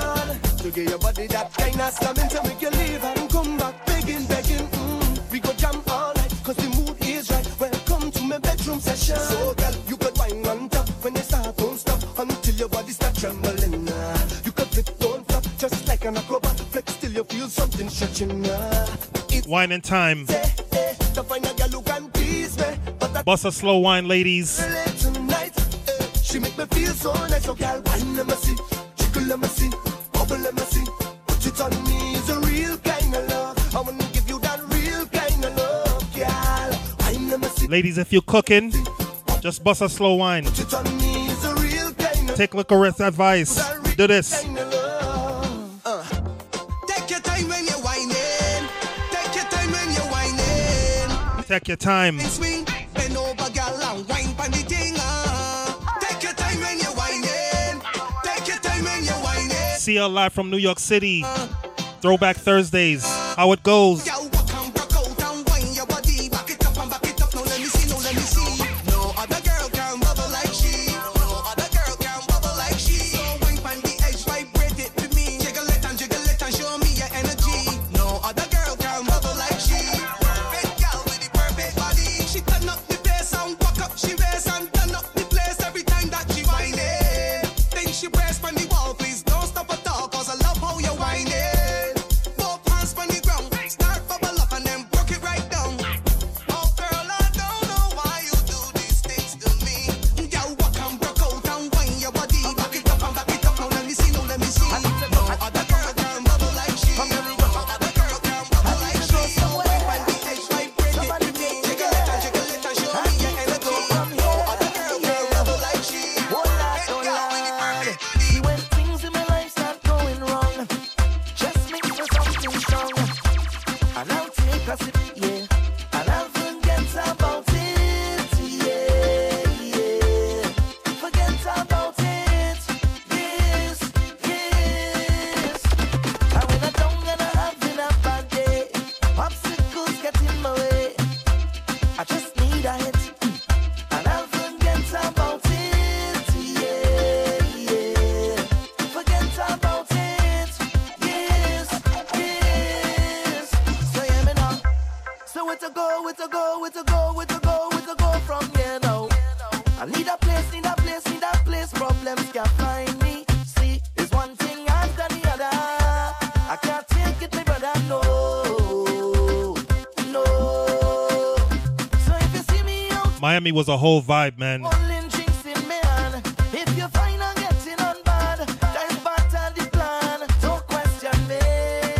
permission. To give your body that kind of slamming to make you leave and come back begging, begging. Mm, we go jam all night, cause the mood is right. Welcome to my bedroom session. So, girl, you could wine on top when you start, don't stop until your body start trembling. Uh, you could flip, don't flop, just like an acrobat. Flex till you feel something stretching. Uh, Wine and time. to find a girl who can please me. But that Bust a slow wine, ladies. Ladies, if you're cooking, just bust a slow wine. put it on me is a real kind of Take licorice advice. Do this. Take your time when you're whining. Take your time when you're whining. Take your time. Swing, bend over, girl, and wine pon the thing. Take your time when you're whining. Take your time when you're whining. CL live from New York City. Throwback Thursdays. How it goes. Miami was a whole vibe, man. rolling drinks in me hand. If you find I'm getting on bad, time back to the plan. Don't question me.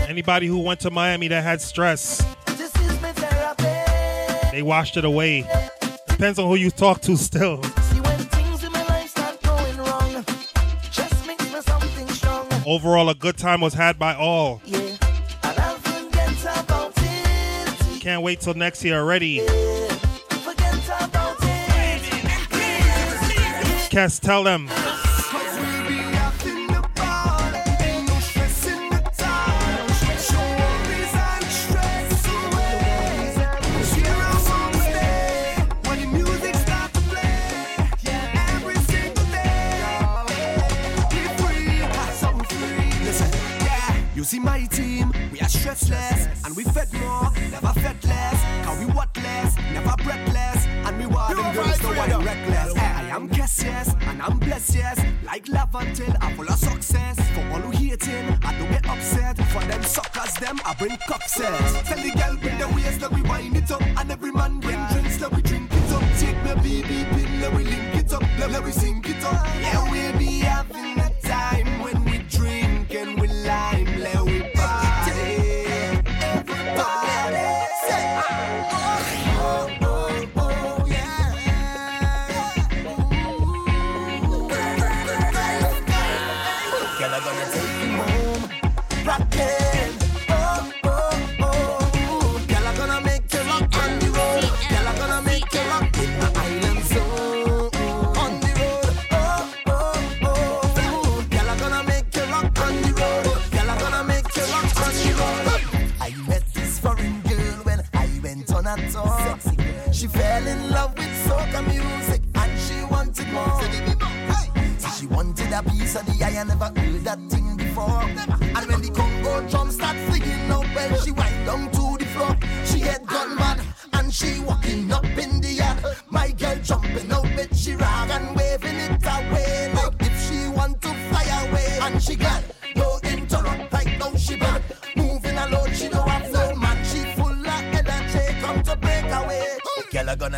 Anybody who went to Miami that had stress, This is my they washed it away. Depends on who you talk to still. See when things in my life start going wrong, just makes me something strong. Overall, a good time was had by all. Yeah, and I'll forget about it. Can't wait till next year already. Forget Cass, tell them. Went on a tour. She fell in love with soca music and she wanted more. So she wanted a piece of the eye. I never heard that thing before. And when the Congo drum start singing out, well, she wind down to the floor. She get gone mad and she walking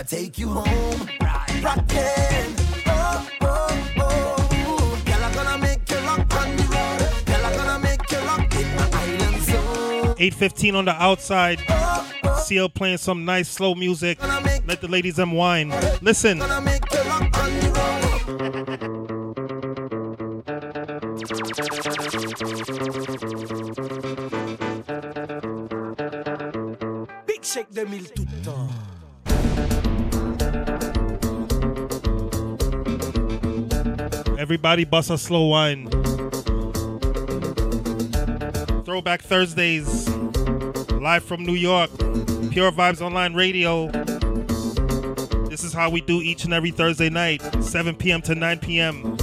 take you home, rockin'. Oh, oh, oh. Girl, I'm gonna make you rock on the road. Girl, I'm gonna make you rock in my island zone. 815 on the outside. Oh, oh. CL playing some nice slow music. Let the ladies whine. Listen. Everybody bust a slow wine. Throwback Thursdays. Live from New York. Pure Vybz Online Radio. This is how we do each and every Thursday night, 7 p.m. to 9 p.m.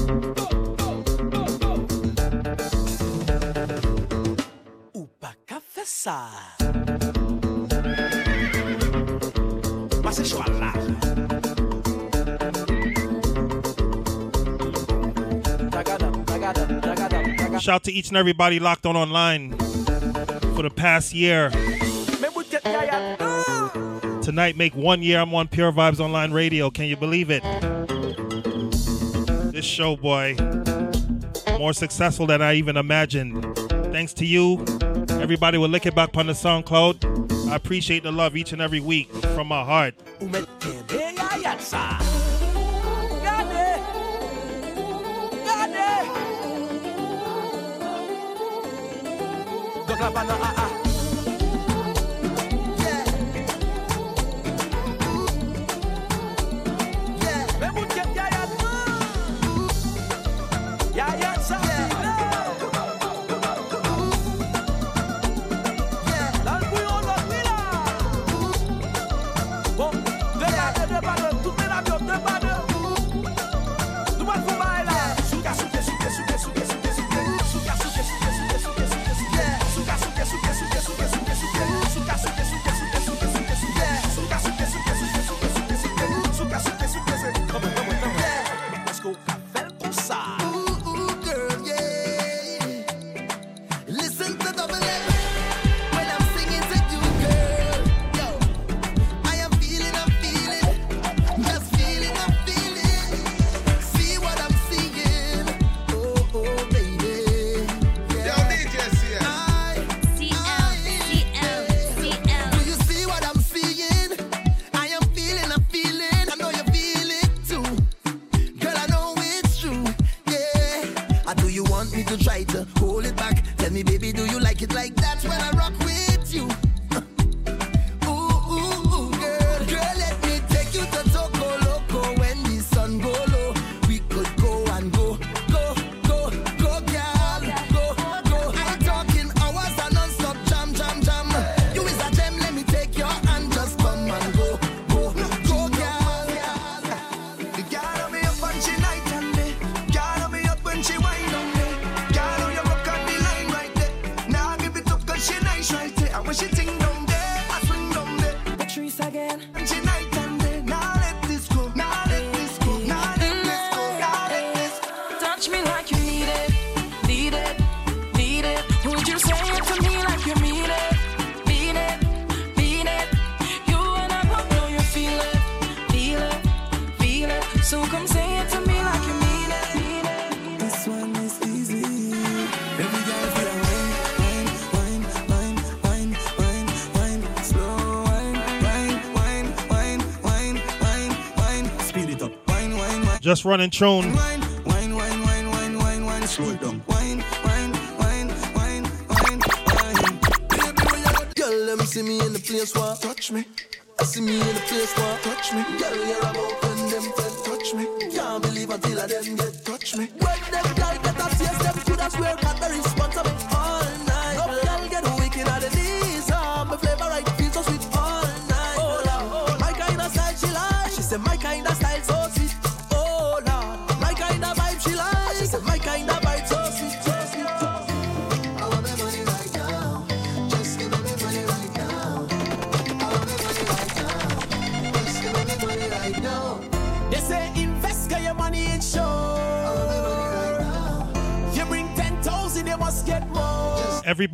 Qu'a fait ça? Shout to each and everybody locked on online for the past year. Tonight, make one year I'm on Pure Vybz Online Radio. Can you believe it? This show, boy, more successful than I even imagined. Thanks to you, everybody will lick it back on the SoundCloud. I appreciate the love each and every week from my heart. Donc là-bas, non, ah, ah. running tune.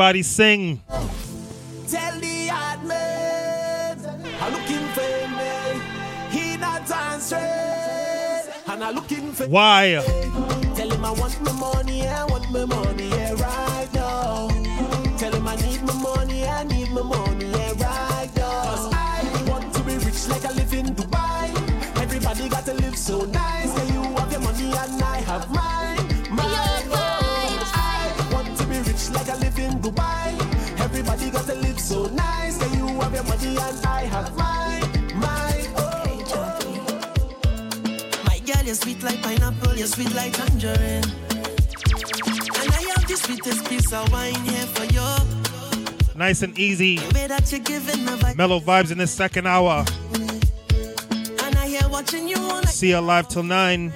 Everybody sing. Tell the hard man, I'm looking for me. He not answering, and I'm looking for Why? Tell him I want my money, I want my money. And I have My girl, you're sweet like pineapple, you're sweet like tangerine. And I have the sweetest piece of wine here for you. Nice and easy. Mellow vibes in this second hour. See you live till 9.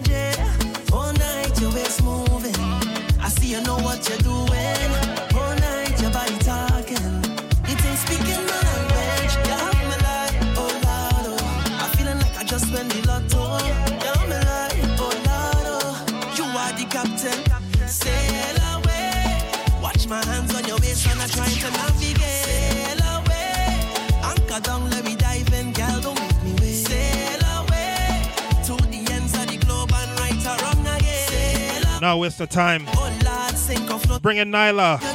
waste of time. Bringing Nailah.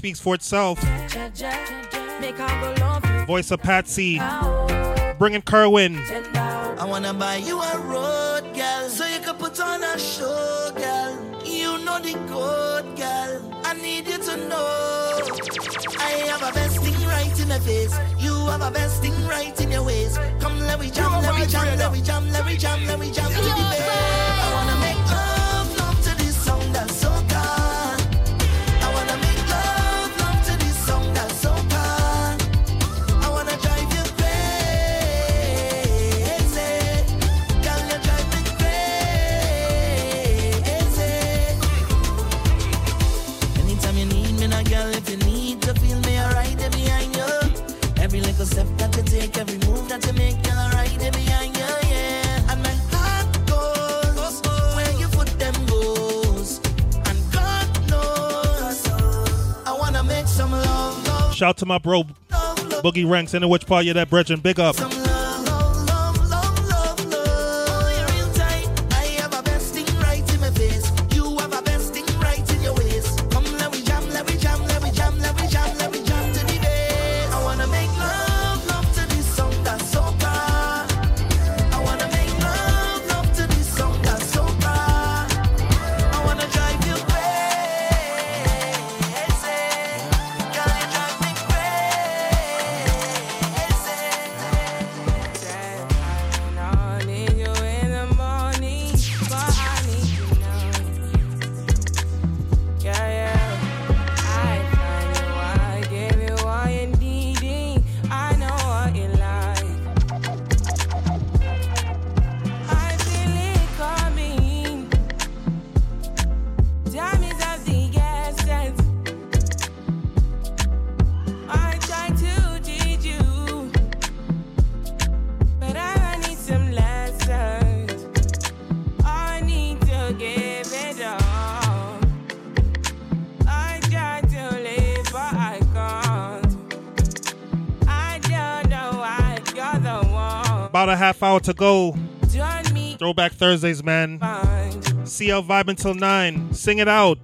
speaks for itself. Voice of Patsy, bringing Kerwin. I wanna buy you a road, girl, so you can put on a show, girl. You know the code, girl. I need you to know. I have a best thing right in the face. You have a best thing right in your ways. Come, let me jam, let me jam, let me jam, let me jam, let me jam, let me jam to the bed. Out to my bro Boogie Ranks in the which part you that brethren. Big up. half hour to go. Throwback Thursdays, man. CL Vibe until 9. Sing it out.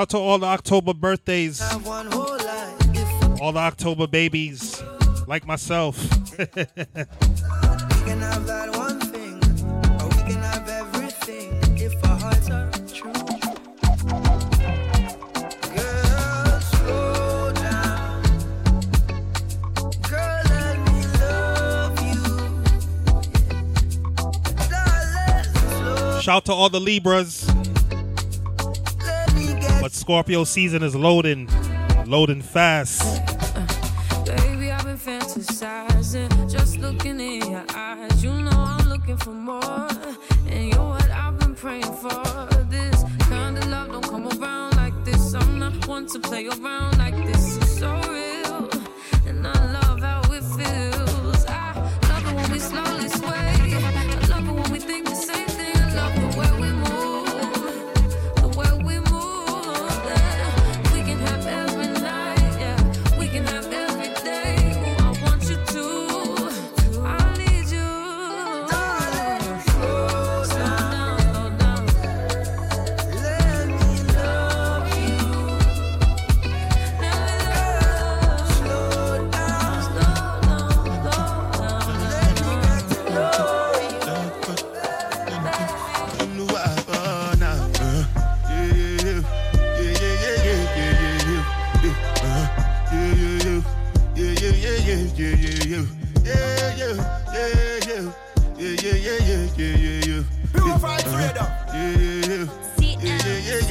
Shout out to all the October birthdays, all the October babies, like myself. Shout to all the Libras. Scorpio season is loading, loading fast. Baby, I've been fantasizing, just looking in your eyes. You know I'm looking for more, and you're what I've been praying for. This kind of love don't come around like this. I'm not one to play around.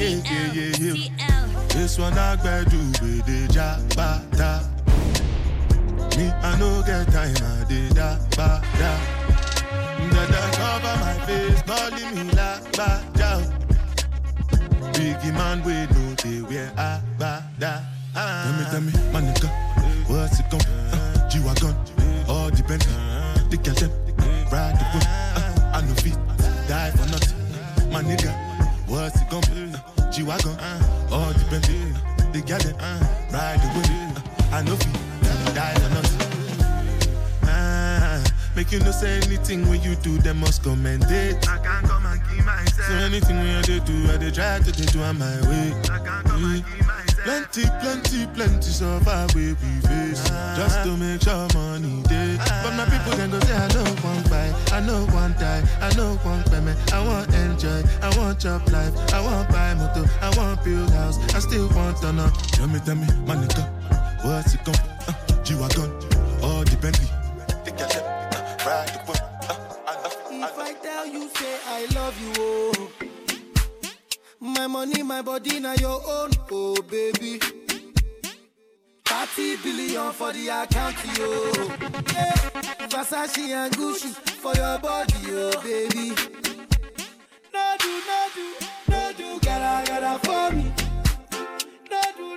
This one I quite do with the jabata. Me, I no get time, I did da ba da. Da cover my face, calling me la ba da. Biggie man, we know the wear I ba da. Ah. Let me, tell me, my nigga, what's it gon' uh, G-Wagon, all depends. Make you no say anything when you do, them must commend it. I can't come and keep myself. So anything when I do, I dey try to do on my way. I can't come and keep myself. Plenty, plenty, plenty suffer we we face Just to make sure money day But my people then go say I know one buy, I know one die, I know one payment I want enjoy, I want job life I want buy motor, I want build house I still want to know Tell me, tell me, my nigga What's it be? Uh, G-Wagon, all the Bentley If I tell you, say I love you, oh. My money, my body, now your own, oh baby. 30 billion for the account, yo. Yeah. Versace and Gucci for your body, oh baby. No do, no do, no do, gotta, gotta for me. No do,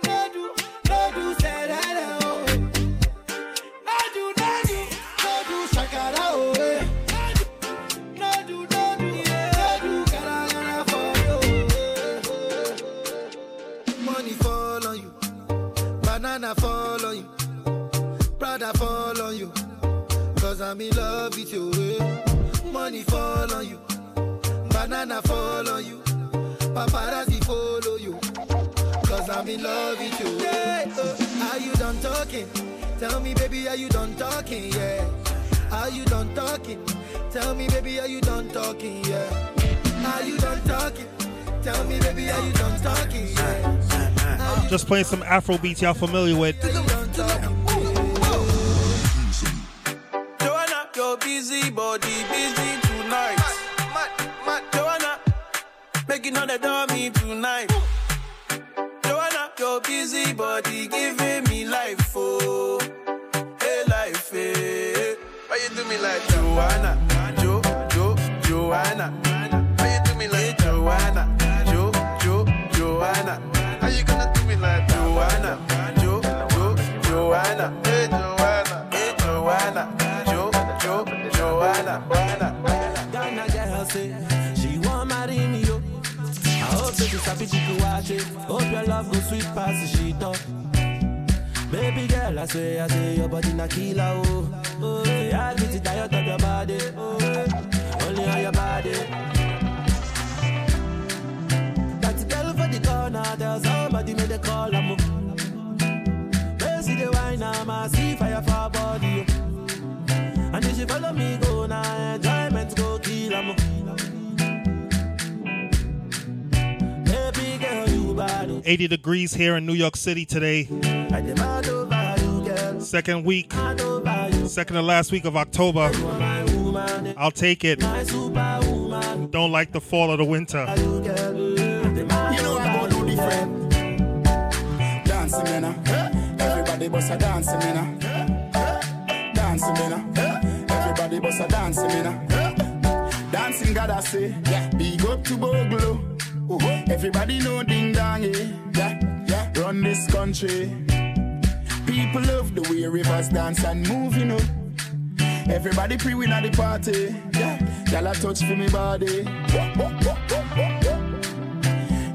I'm in love with you. Money fall on you, banana fall on you, paparazzi follow you. Cause I'm in love with you. Yeah, uh, are you done talking? Tell me, baby, are you done talking? Yeah. Are you done talking? Tell me, baby, are you done talking? Yeah. Are you done talking? Tell me, baby, are you done talking? Yeah. Just playing some Afro beats y'all familiar with. Busy body busy tonight. Joanna, making all the dummy tonight. Joanna, your busy body giving me life, oh, hey life, hey. Why you do me like Joanna, Jo, Jo, Joanna? Why you do me like Joanna, Jo, Jo, Joanna? How you gonna do me like Joanna, Jo, Jo, Joanna, that you watch it. Hope your love go sweet past the sheet up. Baby girl, I swear, I say your body na killer oh. Oh, yeah, I get it diet of your body. Oh, only on your body. That girl for the corner, tell somebody make the call I'm see the wine, I'm a see fire for body. oh. And if she follow me, go now, enjoyment 80 degrees here in New York City today. I demand over you, girl. Second week, Mad over you. second to last week of October. I'll take it. Don't like the fall or the winter. You, girl. You know I'm gonna do different. Dancing, man. uh. Everybody bust a dancing, man. uh. Dancing, man. uh. Everybody bust a dancing, man. uh. Dancing, gotta say. Big up to Bogle. Everybody know ding dong, yeah. yeah. yeah. Run this country. People love the way rivers dance and move, you know. Everybody pre-win at the party. Yeah. Y'all a touch for me body.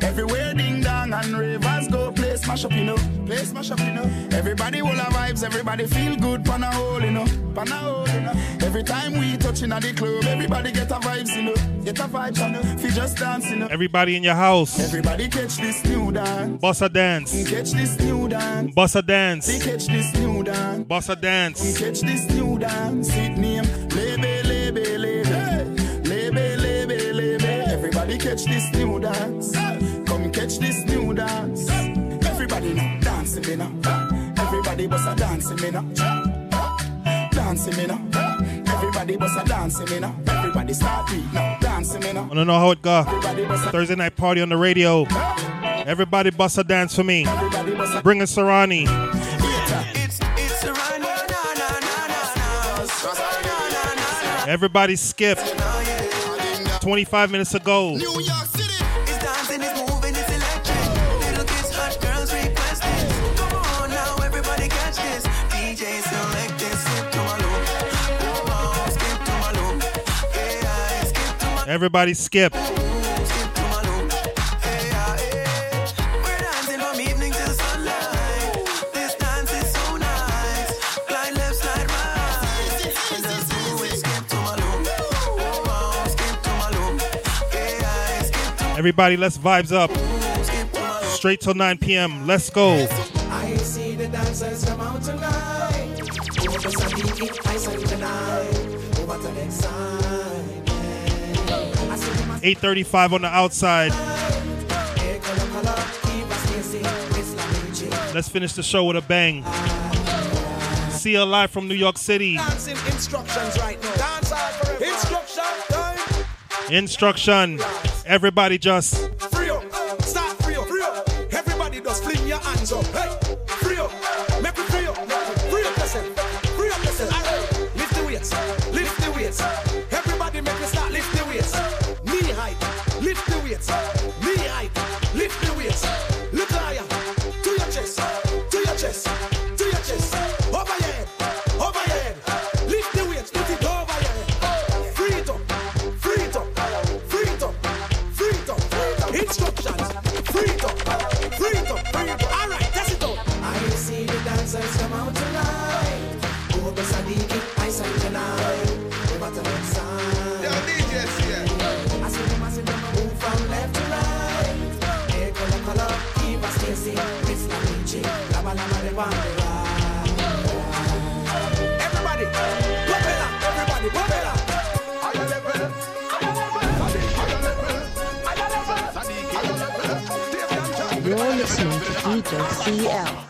Everywhere ding dong and ravers go smash up, you know. Play smash up, you know. Everybody will have vibes, everybody feel good, pan a hole, you know. Pan a hole, you know. Every time we touching at the club, everybody get a vibes, you know. Get a vibes, you know. Fi just dance, you know. Everybody in your house, Everybody catch this new dance. bossa dance, Catch this new dance. bossa dance, catch this new dance. bossa dance. Catch this new dance. It name dancing me now. Dancing me now. Everybody bust a dancing me now. Everybody start beat now. Dancing me now. Wanna know how it go? Everybody bust a Thursday night party on the radio. Everybody bust a dance for me. Bring a na. Everybody skip. 25 minutes ago. It's dancing, skip Everybody, let's vibes up. Straight till 9 p.m. Let's go. 835 on the outside. Hey, color, color, keep us Stacy, Miss Lamichi. Let's finish the show with a bang. See you live from New York City. Dancing instructions right now. Dance. Instruction. Instruction. Everybody just DJ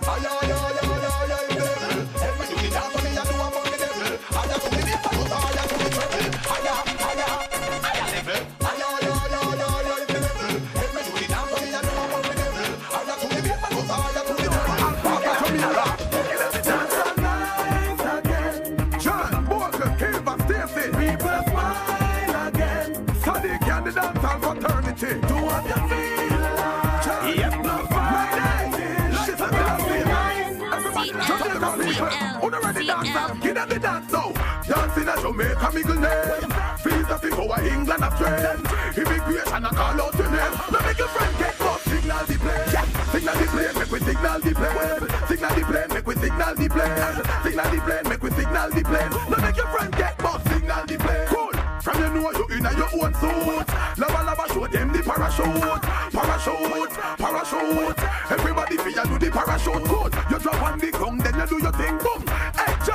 dance up? Get on the dance oh. now. Dancing at Jamaica, middle name. Visa fi go a England of trend. Immigration, I call out your name. Now make your friend get up. Signal the plane. Signal the plane, make we signal the plane. Signal the plane, make we signal the plane. Signal the plane, make we signal the plane. Now make your friend get up. Signal the plane. Cool. From you know you in a your own suit. Lava lava show them the parachute. Parachute, parachute. Everybody feel you do the parachute. Good. You drop on the ground, then you do your thing. Boom.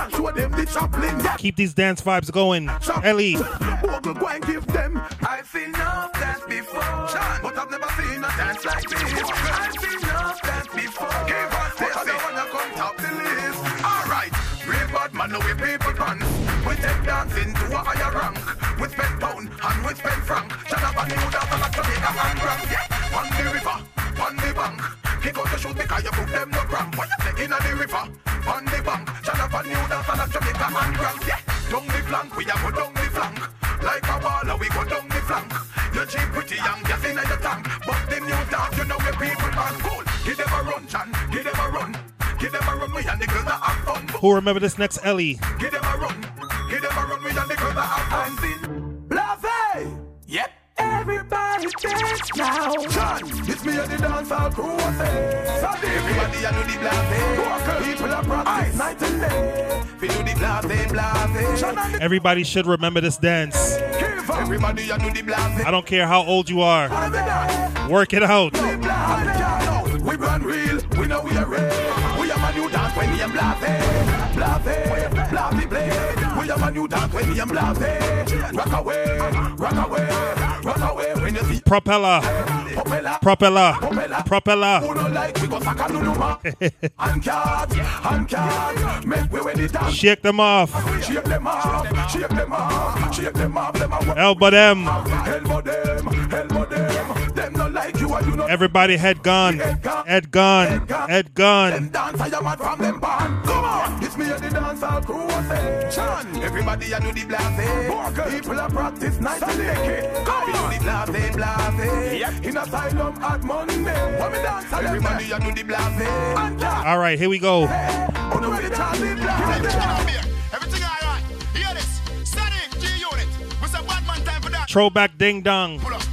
Hey, John, show them the chaplain. Yeah. keep these dance vibes going. Ellie, Bogle, go and give them. I've seen enough dance before, John, but I've never seen a dance like this. I've seen enough dance before. Give us this, I don't wanna come top the list. All right, real bad man, no we people pants. We take dancing to a higher rank. We spend pound and we spend franc. Shut up and you down and like Jamaica and grand. Yeah, on the river, on the bank. Kick out the shoot because you put them no cramp. What you say in the river, on the bank. Shut up and you down and Jamaica and grand. Yeah, down the flank, we a go down the flank. Like a baller, we go down the flank. You cheap pretty young, gas in your tank. But the new dance, you know where people are cool. Give them a run, Chan. Give them a run. Give them a run, we and the girls that have fun. who remember this next Ellie? Give them a run. Give them a run, we and the girls that have fun. Blase! Yep. Everybody dance now. John, it's me and the dancehall crew. I say. Sunday, everybody I do the blase. People are practice night and day. We do the blase, blase. John and the Everybody should remember this dance. Everybody I do the blase. I don't care how old you are. Work it out. We run real, are my new dance when am blase. Eh? Rock away, rock away, rock away when you see Propeller. Propeller. Propeller. who don't like we go sack a luluma. And cat, make we when it dance. Shake them off. Shake them off, shake them off, shake them off, Elbow them. elbow them, elbow them. Everybody head gone. Head gone. Head gone. It's me and the dancehall crew say Everybody I do the blase People are practice nicely Come on. the blase blase In asylum at Monday. What me dance Everybody I do the blase Alright here we go. Throwback ding dong. Pull up.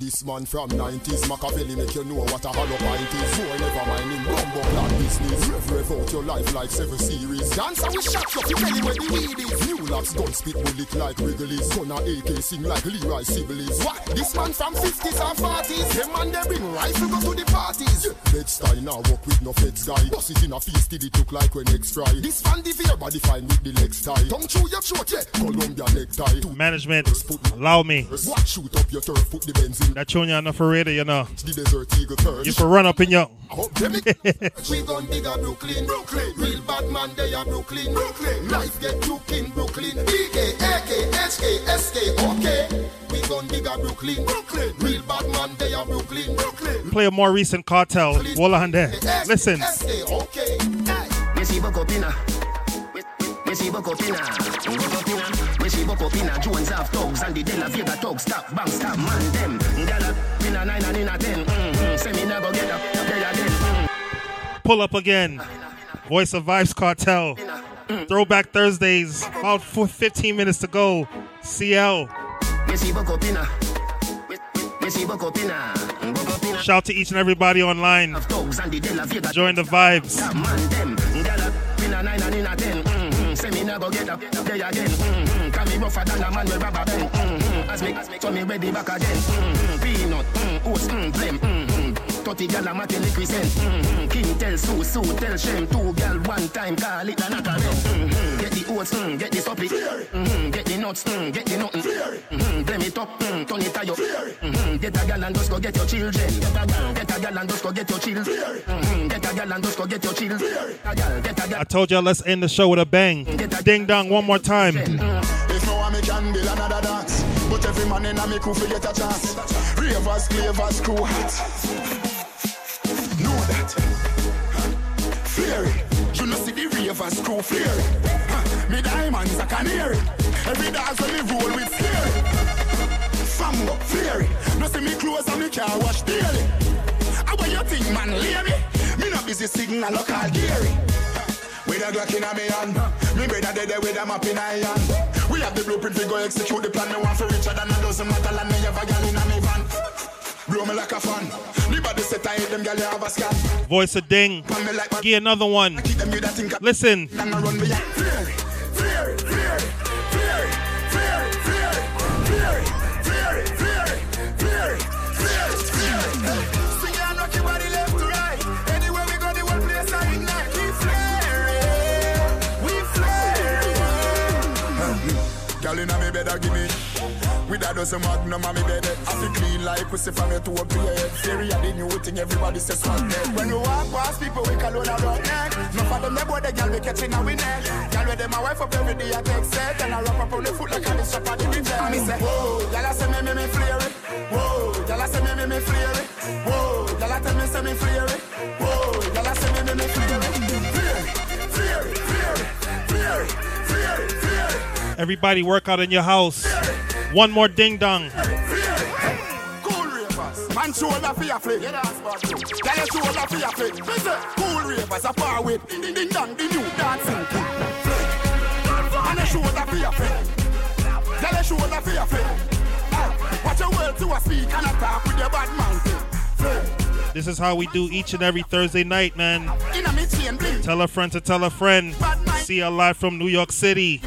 This man from 90s, Machiavelli make you know what a hollow pint is. Boy, never mind him, bumbo clad business. Rev, rev out your life like seven series. Dancer with shots up, you belly where the weed is. New laps gun spit bullet like Wrigley's. Gunna AK sing like Leroy Sibbles. What? This man from 50s or 40s. Them man they bring rifle go to the parties. Bed style now walk with no feds guy. Bust it in a feast till it look like when eggs fry. This fan the fear body fine with the legs tie. Tongue through your throat, yeah. Columbia necktie. Management, allow me. What? Shoot up your turf, put the benzene. That tune you enough for radio, you know. The desert eagle turn. You for run up in your. Oh, we gon' dig a Brooklyn, Brooklyn. Real bad man, they are Brooklyn, Brooklyn. Life get took in Brooklyn. BK, AK, HK, SK, okay. We gon' dig a Brooklyn, Brooklyn. Real bad man, they are Brooklyn, Brooklyn. Play a more recent cartel. Walla on there. Listen. SK, okay. Me see Bokopina. Me see. Bokopina. Me see. Jones have thugs and the De La Vega thugs. Stop, bang, stop, man, them. Gala, in a nine and in a ten. Mm-hmm. Say me never get up. Play again. Mm. Pull up again. Voice of Vybz Kartel. Throwback Thursdays. About four- 15 minutes to go. CL. Me see Bokopina. Me see Bokopina. Bokopina. Shout to each and everybody online. Thugs the De La Vega Join the vibes. Me never get up. Play again. Mm-hmm. Can me rougher than a man with rubber band. Mm-hmm. As me, so me ready back again. Mm-hmm. Peanut, mm, oats, mm, blem. Mm-hmm. 30 gal a matin represent. Mm-hmm. King tell Sue, Sue tell Shem. Two gal one time call it a knock mm-hmm. Get the oats, mm, get the suppy. Mm-hmm. Get the nuts, mm, get the nothing. Mm-hmm. Blem it up, mm, turn it high up. Mm-hmm. Get a gal and just go get your children. Get a gal, get a gal and just go get your children. Mm-hmm. Get a gal and just go get your children. A gal, get a gal. I told y'all let's end the show with a bang. Ding dong one more time. If no one me can build another dance, but every man in a me crew fi get a chance. Ravers, clavers, crew hot. It. You know see the ravers crew flare it. Huh. Me diamonds a canary. Every dance when me roll with scary. Fambo, flare it. No see me clothes and me car wash daily. How what you think, man? Leave me. Me no busy signal or call Gary. With a Glock in a me hand Me brother dead there with a map in a hand We have the blueprint, we go execute the plan Me want for richer than a dozen metal And me have a gal in a me van Blow me like a fan The body set I hate them gal, have a scan Voice of Ding. Get another one. Listen. With a dozen magnum on me bed I feel clean like pussy from your to head Theory of the new thing, everybody says swag When we walk past people, we call on a rock neck No them, they boy, the girl we catching a neck. Girl with my wife up every day, I take set. And I wrap up on the foot like a shop at the And me say, whoa, y'all say me, me, me flare Whoa, y'all say me, me, me flare Whoa, y'all tell me, say me flare Whoa, y'all say me, me, me flare it, Everybody work out in your house. One more ding dong. Man shoulder for your. Yeah, that's bad shoulder for your say, cool ravers. Ding ding ding dong, the new dancing king. Shoulder for your shoulder for your Watch your to a speak and a talk with your bad man. This is how we do each and every Thursday night, man. Inna me chain bling. Tell a friend to tell a friend. See a live from New York City.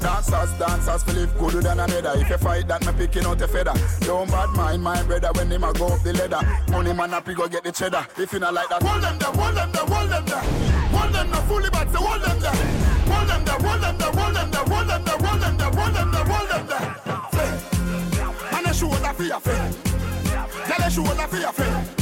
Dancers, dancers, feel good than another. If you fight that, me picking out a feather. Don't bad mind my brother when him a go up the ladder. Money man up, he go get the cheddar. If you not like that, hold them there, hold them there, hold them there. Hold them there, fully back, so hold them there. Hold them there, hold them there, hold them there, hold them there, hold them there, hold them there, hold them there. Flip. And a shoulder for your friend. Tell a shoulder for your friend.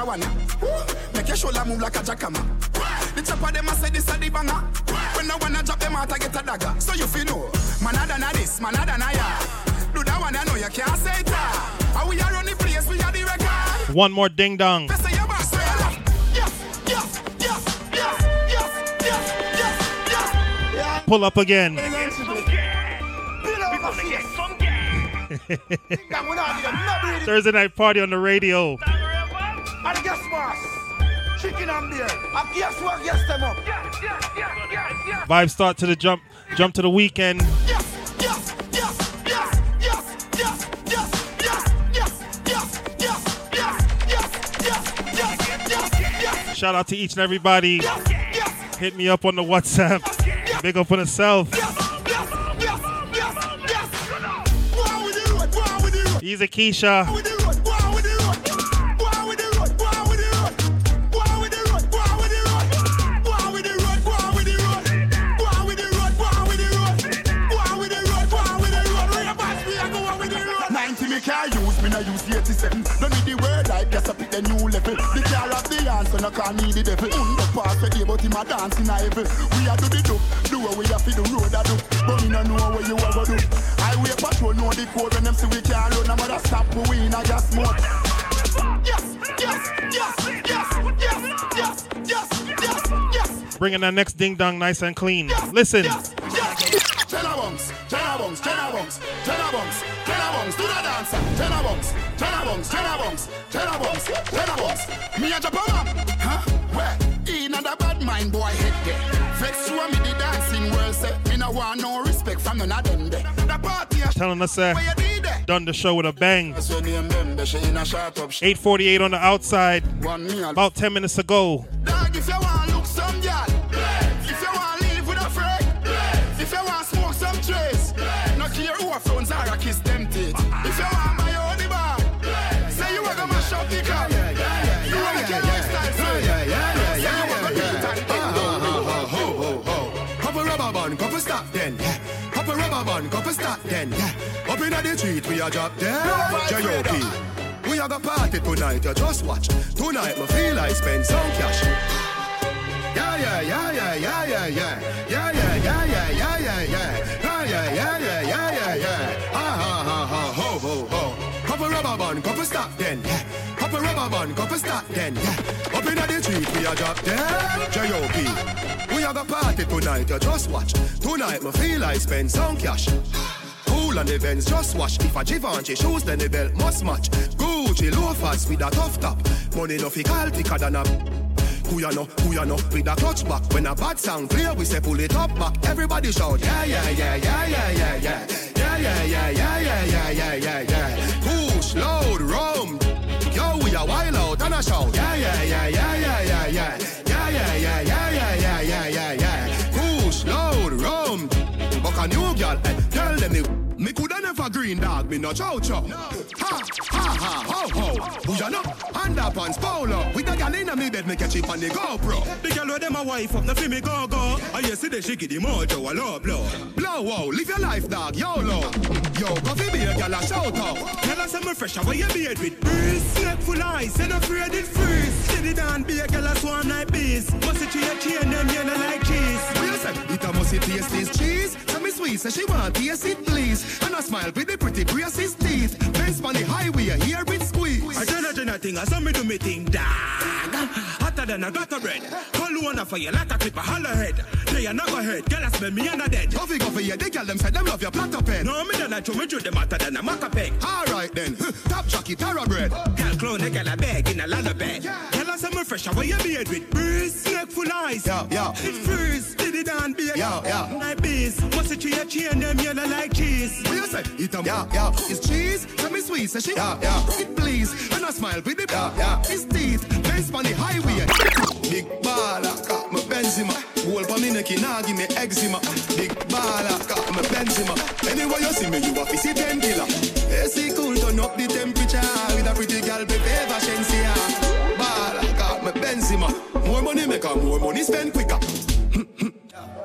here, no come catch a one. Make your shoulder move like a jackhammer. The chopper them a say this a the banger. When no one a drop them out, I get a dagger. So you feel know, man a than a this, man a than a ya. Do that one, I know you can't say it. ah. We are on the place, we are the record. One more ding dong. Say your boss, say your love. Yes, yes, yes, yes, yes, yes, yes, yes. Pull up again. Thursday night party on the radio. And guess what? Chicken and beer. And guess what? Guess them up. Vibes start to the jump, jump to the weekend. Shout out to each and everybody. Hit me up on the WhatsApp. Big up on yourself. Easy Keisha. I guess I pick the new level. The car of the answer, no can need the devil. Under pass the day, eh, but him a dance in a heaven. We a do the do, do what we have to do, road a do But me no know what you ever do. Highway patrol know the code when them see we can't run matter stop, we in a gas mode. Yes, yes, yes, yes, yes, yes, yes, yes, yes. Bringing that next ding dong nice and clean. Listen. Tenor bunks, tenor bunks, tenor bunks, tenor bunks, tenor bunks, do the dancer. Tenor bunks, tenor tenor bunks, tenor bunks, tenor bunks. Me a Japan, huh? Where? In a bad mind boy head there. And me the dancing world say. Me no want no respect from none of them there. The party a Telling us uh, done the show with a bang. That's your name, them. She in a shot up. 848 on the outside. A- About 10 minutes ago. Dog, if you want look some band, couple stop then. Yeah. Up in the street, we a drop there. J.O.P. We a go party tonight, you just watch. Tonight, me feel I spend some cash. Yeah, yeah, yeah, yeah, yeah, yeah, yeah. Yeah, yeah, yeah, yeah, yeah, yeah, yeah. Yeah, yeah, yeah, yeah, yeah, yeah, yeah. Ha, ha, ha, ha, ho, ho, ho. Couple rubber band, couple stop then. Yeah. Couple rubber band, couple stop then. Yeah. Up in the street, we a drop there. J.O.P. We a go party tonight, you just watch. Tonight, me feel I spend some cash. Cool on the Benz, just watch. If a Givenchy shoes, then the belt must match. Gucci loafers with a tough top. Money no fi call thicker than a. Who ya know, who ya know, with a clutch back. When a bad sound clear, we say pull it up back. Everybody shout, yeah, yeah, yeah, yeah, yeah, yeah, yeah. Yeah, yeah, yeah, yeah, yeah, yeah, yeah, yeah, yeah. Push, load, rum. A wild out and a shout. Yeah, yeah, yeah, yeah, yeah, yeah, yeah. Yeah, yeah, yeah, yeah, yeah, yeah, yeah, yeah, yeah. Push, load, rum. Buck a new girl, never green dog, me no chow chow. Ha, ha, ha, ho, ho. Who ya know? Underpants polo. With a gal inna me bed, me catch it on the GoPro. The girl where them a wife up, no fi me go go. I hear see the she give the mojo a low blow. Blow wow, live your life, dog, YOLO. Yo, go fi be a gal a shout out. Tell us I'm fresh, where you beard with breeze. Full eyes, and afraid it freeze. Steady down, be a girl a swarm like bees. Must it your chain, them you know like cheese. What you say? It a pussy taste this cheese. Me sweet, say she want taste it please. And I smile with the pretty braces teeth. Benz on the highway, hear it squeeze. I tell her, tell her thing, I saw me do me thing, dog. Hotter than a gutter bread. Call you on a fire, like a clip a holler head. They are not go head, girl, I smell me and a dead. Coffee, coffee, yeah, they girl them say them love your platter pen. No, me don't like to me do them hotter than a maca peg. Alright then, top jockey, terror bread. Girl, clone a girl a bag in a lullaby. Girl, I say me fresh, how you made with breeze, snake full eyes. Yeah, yeah. It freeze, did it and be Yeah, yeah. Like bees, must it a chain them yellow like cheese. What you say? Eat 'em. Yeah, yeah. It's cheese. Tell me sweet. Say she. Yeah, yeah. It please. And I smile with the. Yeah, yeah. It's teeth. Benz on the highway. Big baller. Got my Benzema. Gold for me neck. Now give me eczema. Big baller. Got my Benzema. Anyway you see me, you a see ten killer. AC cool. Turn up the temperature. With a pretty girl. Pepe Vashencia. Baller. Got my Benzema. More money make her more money spend quicker.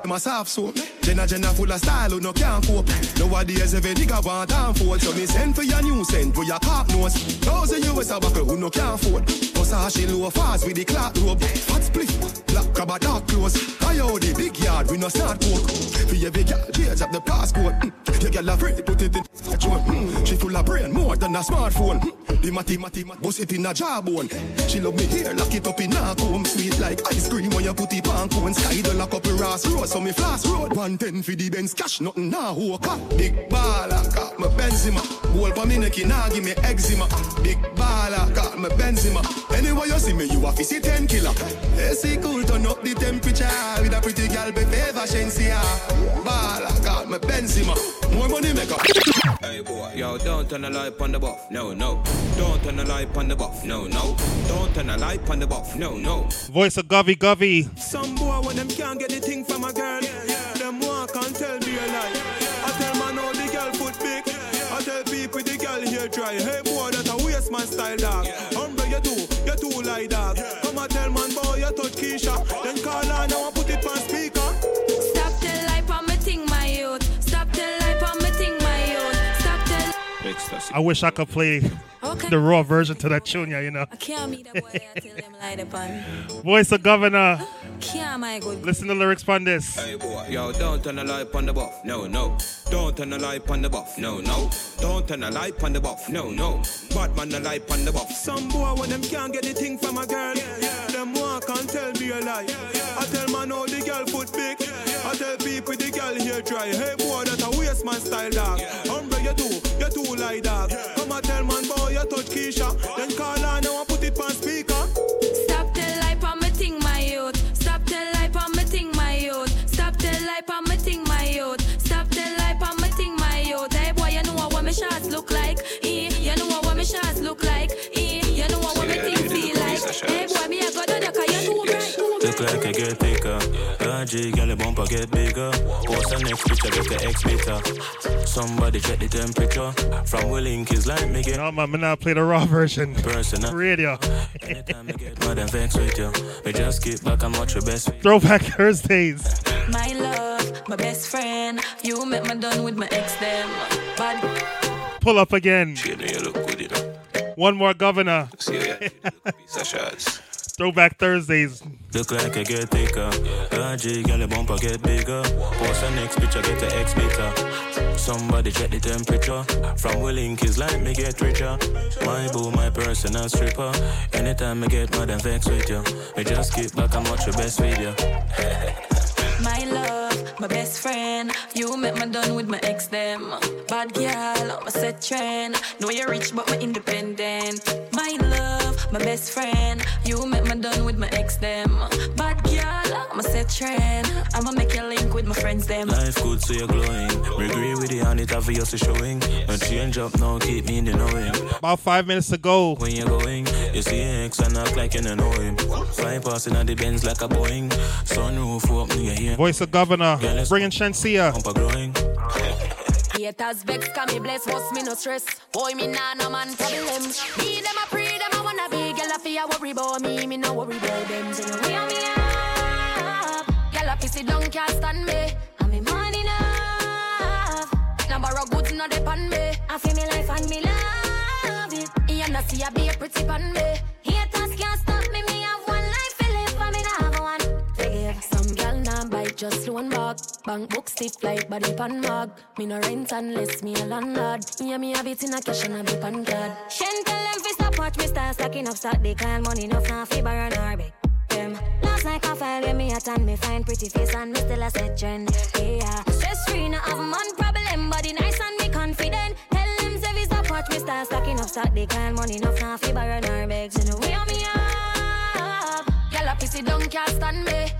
My soft soap. Jenna Jenna full of style who no can't cope. Nowadays every nigga want and fold. So me send for your new scent for your cock nose. You is a buckle who no can't afford. Versace low a fast with the clock robe. Hot split, black crab a dark clothes. I owe the big yard we no start coke. For every girl, change up the passcode. Mm. Your girl afraid put it in a. Mm. She full of brain more than a smartphone. Mm. The matty matty mat bust it in a jawbone. She love me here, lock it up in a comb. Sweet like ice cream when you put it on cone. Sky the lock up the Ross Road, so me flash road. 110 for the Benz cash, nothing now walk up. Big baller, got my Benzema. Gold for me neck, now give me eczema. Big baller, got my Benzema. Anyway you see me, you a see 10 killer. AC cool, turn up the temperature. With a pretty girl, be favor, Shensia. Baller, got my Benzema. More money make up. Hey boy, yo, don't turn the light on the buff, no, no. Don't turn the light on the buff, no, no. Don't turn the light on the buff, no, no. Voice of Govy Govy. Some boy when them can't get the thing from a girl, them walk and tell me a lie. I tell man all the girl foot big. I tell people the girl here try. Hey boy, that a waste man style dog. Humble you too, you too like dog. Come and tell man boy you touch Keisha. Then call her now and put it on speaker. I wish I could play Okay. the raw version to that tune, yeah, you know. I can't meet that boy I tell them lie upon. Voice of Govana. Can't my good. Listen to the lyrics on this. Hey boy, yo, don't turn the light on the buff, no, no. Don't turn the light on the buff, no, no. Don't turn the light on the buff, no, no. Batman the light on the buff. Some boy when them can't get the thing from a girl, yeah them walk and tell me a lie. I tell man all the girl foot big. I tell people the girl here try. Hey boy, that a waste man style dog. Humble you too, you too like dog. Come and tell man boy you touch Keisha. Then call her now and put Gaji, girl, the bumper get bigger. Post the next picture, get the X bitter. Somebody check the temperature. From Willink is like me get. No, man, me not play the raw version. Personal. Uh. Radio. More than vex with you. We just keep back and watch your best. Throwback Thursdays. My love, my best friend. You make me done with my ex them. Bad Pull up again. You look good, you know. One more Govana. See ya. Piece of. Throwback Thursdays. Look like I get thicker. Gaji, girl, the bumper get bigger. Post the next picture, get the X bitter. Somebody check the temperature. From Willink is like me get richer. My boo, my personal stripper. Anytime I get mad and vex with you, we just keep back and watch your best video. My love, my best friend. You make me done with my ex them. Bad girl, I'm a set trend. Know you're rich, but me independent. My love, my best friend. You make me done with my ex them. Bad girl, I'm a set trend. I'ma make you link with my friends them. Life good, so you're glowing. We agree with the and it obviously showing. No change up now, keep me in the knowing. About five minutes ago. When you're going, you see X and act like you don't know him. Fly passing on the Benz like a Boeing. Sunroof up, you hear? Voice of Govana. Bringing Shenseea. Haters vex, can me bless, boss me no stress. Boy, me nah no man problem. Me them a pre, them a wanna be, girl a fear worry about me, me no worry about them. Tell me where me up, girl a pissy down can't stand me. And me money enough, now borrow goods no depend me. I feel me life and me love it. You know see I be a pretty pan me. Just loan back. Bank book stiff like body pan mag. Me no rent unless me a landlord. Yeah, me have it in a cash and a be pan card. Shen tell them fi stop watch me start stacking up stock. They call money enough now fi borrow nor beg. Them last night I file get me a tan me find pretty face and me still a set trend. Yeah, stress free no have man problem. Body nice and me confident. Tell them say fi stop watch me start stacking up stock. They call money enough now fi borrow nor beg. So no way on me up. Girl a pissy down can't stand me.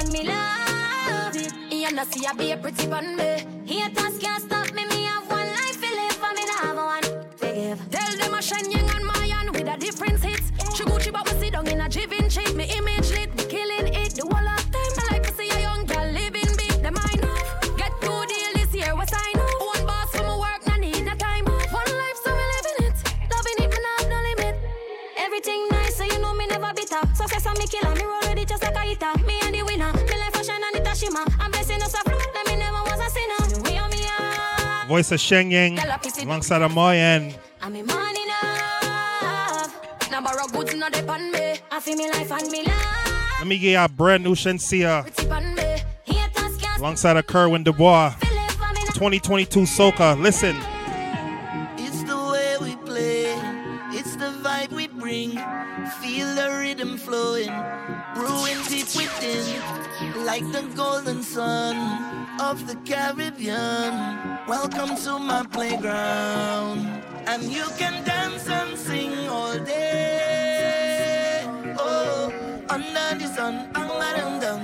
And me love it. You know see I be a pretty pon me. Haters can't stop me. Me have one life to live and me not have one to give. Tell them I shine young and Mayan with a different hits. She Gucci but we sit down in a jivin shape. Me image lit, me killing it. The whole of time I like to see a young girl living big. Them I know. Get two deal this year, what I know. One boss for my work, no need no time. One life, so me living it. Loving it, me not no limit. Everything nice, so you know me never bitter. Success and me killer, me roll with it just like a hitter. Voice of Sheng Yang alongside Amoyan. and me money enough. Now borrow goods, no depend me. I feel me life and me love. Let me get you a brand new Shenseea Depend me. Haters can't alongside a Kerwin Du Bois. 2022 Soca. Listen. It's the way we play, it's the vibe we bring. Feel the rhythm flowing, brewing deep within, like the golden sun of the Caribbean. Welcome to my playground, and you can dance and sing all day. Oh, under the sun, I'm down.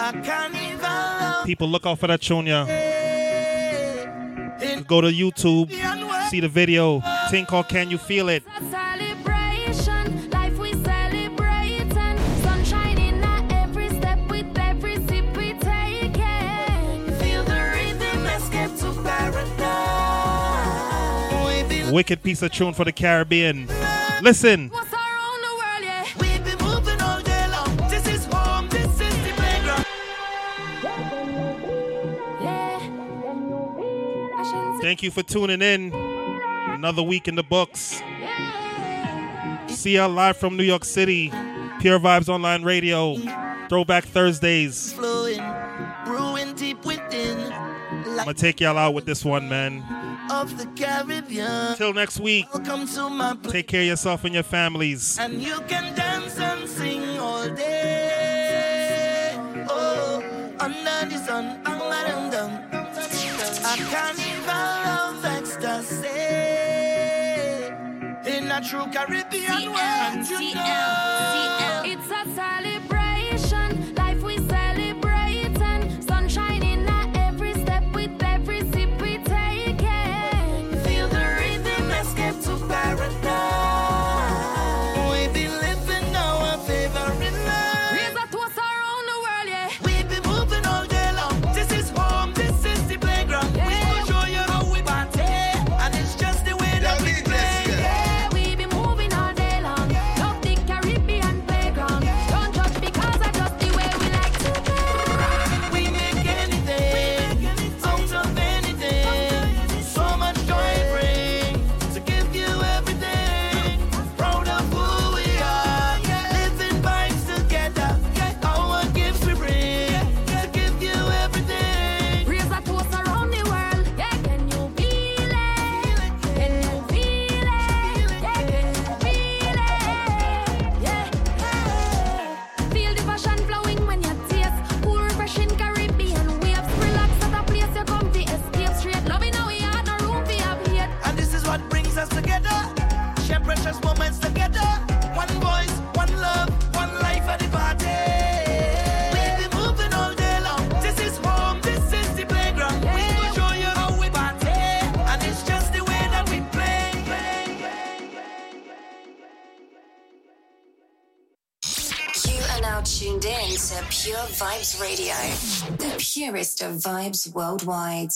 A carnival People, look out for that tune, yeah. Go to YouTube, see the video. Thing called Can You Feel It? Wicked piece of tune for the Caribbean. Listen. We be moving all day long. This is home, this is the playground. Thank you for tuning in. Another week in the books. CL live from New York City. Pure Vybz Online Radio. Throwback Thursdays. Flowing, brewing deep within, I'm gonna take y'all out with this one, man. Of the Caribbean. Till next week. Welcome to my place, Take care of yourself and your families. and you can dance and sing all day. Oh, under the sun, bang, bang, dum. A carnival of ecstasy in a true Caribbean world. You know. Pure Vybz Radio, the purest of vibes worldwide.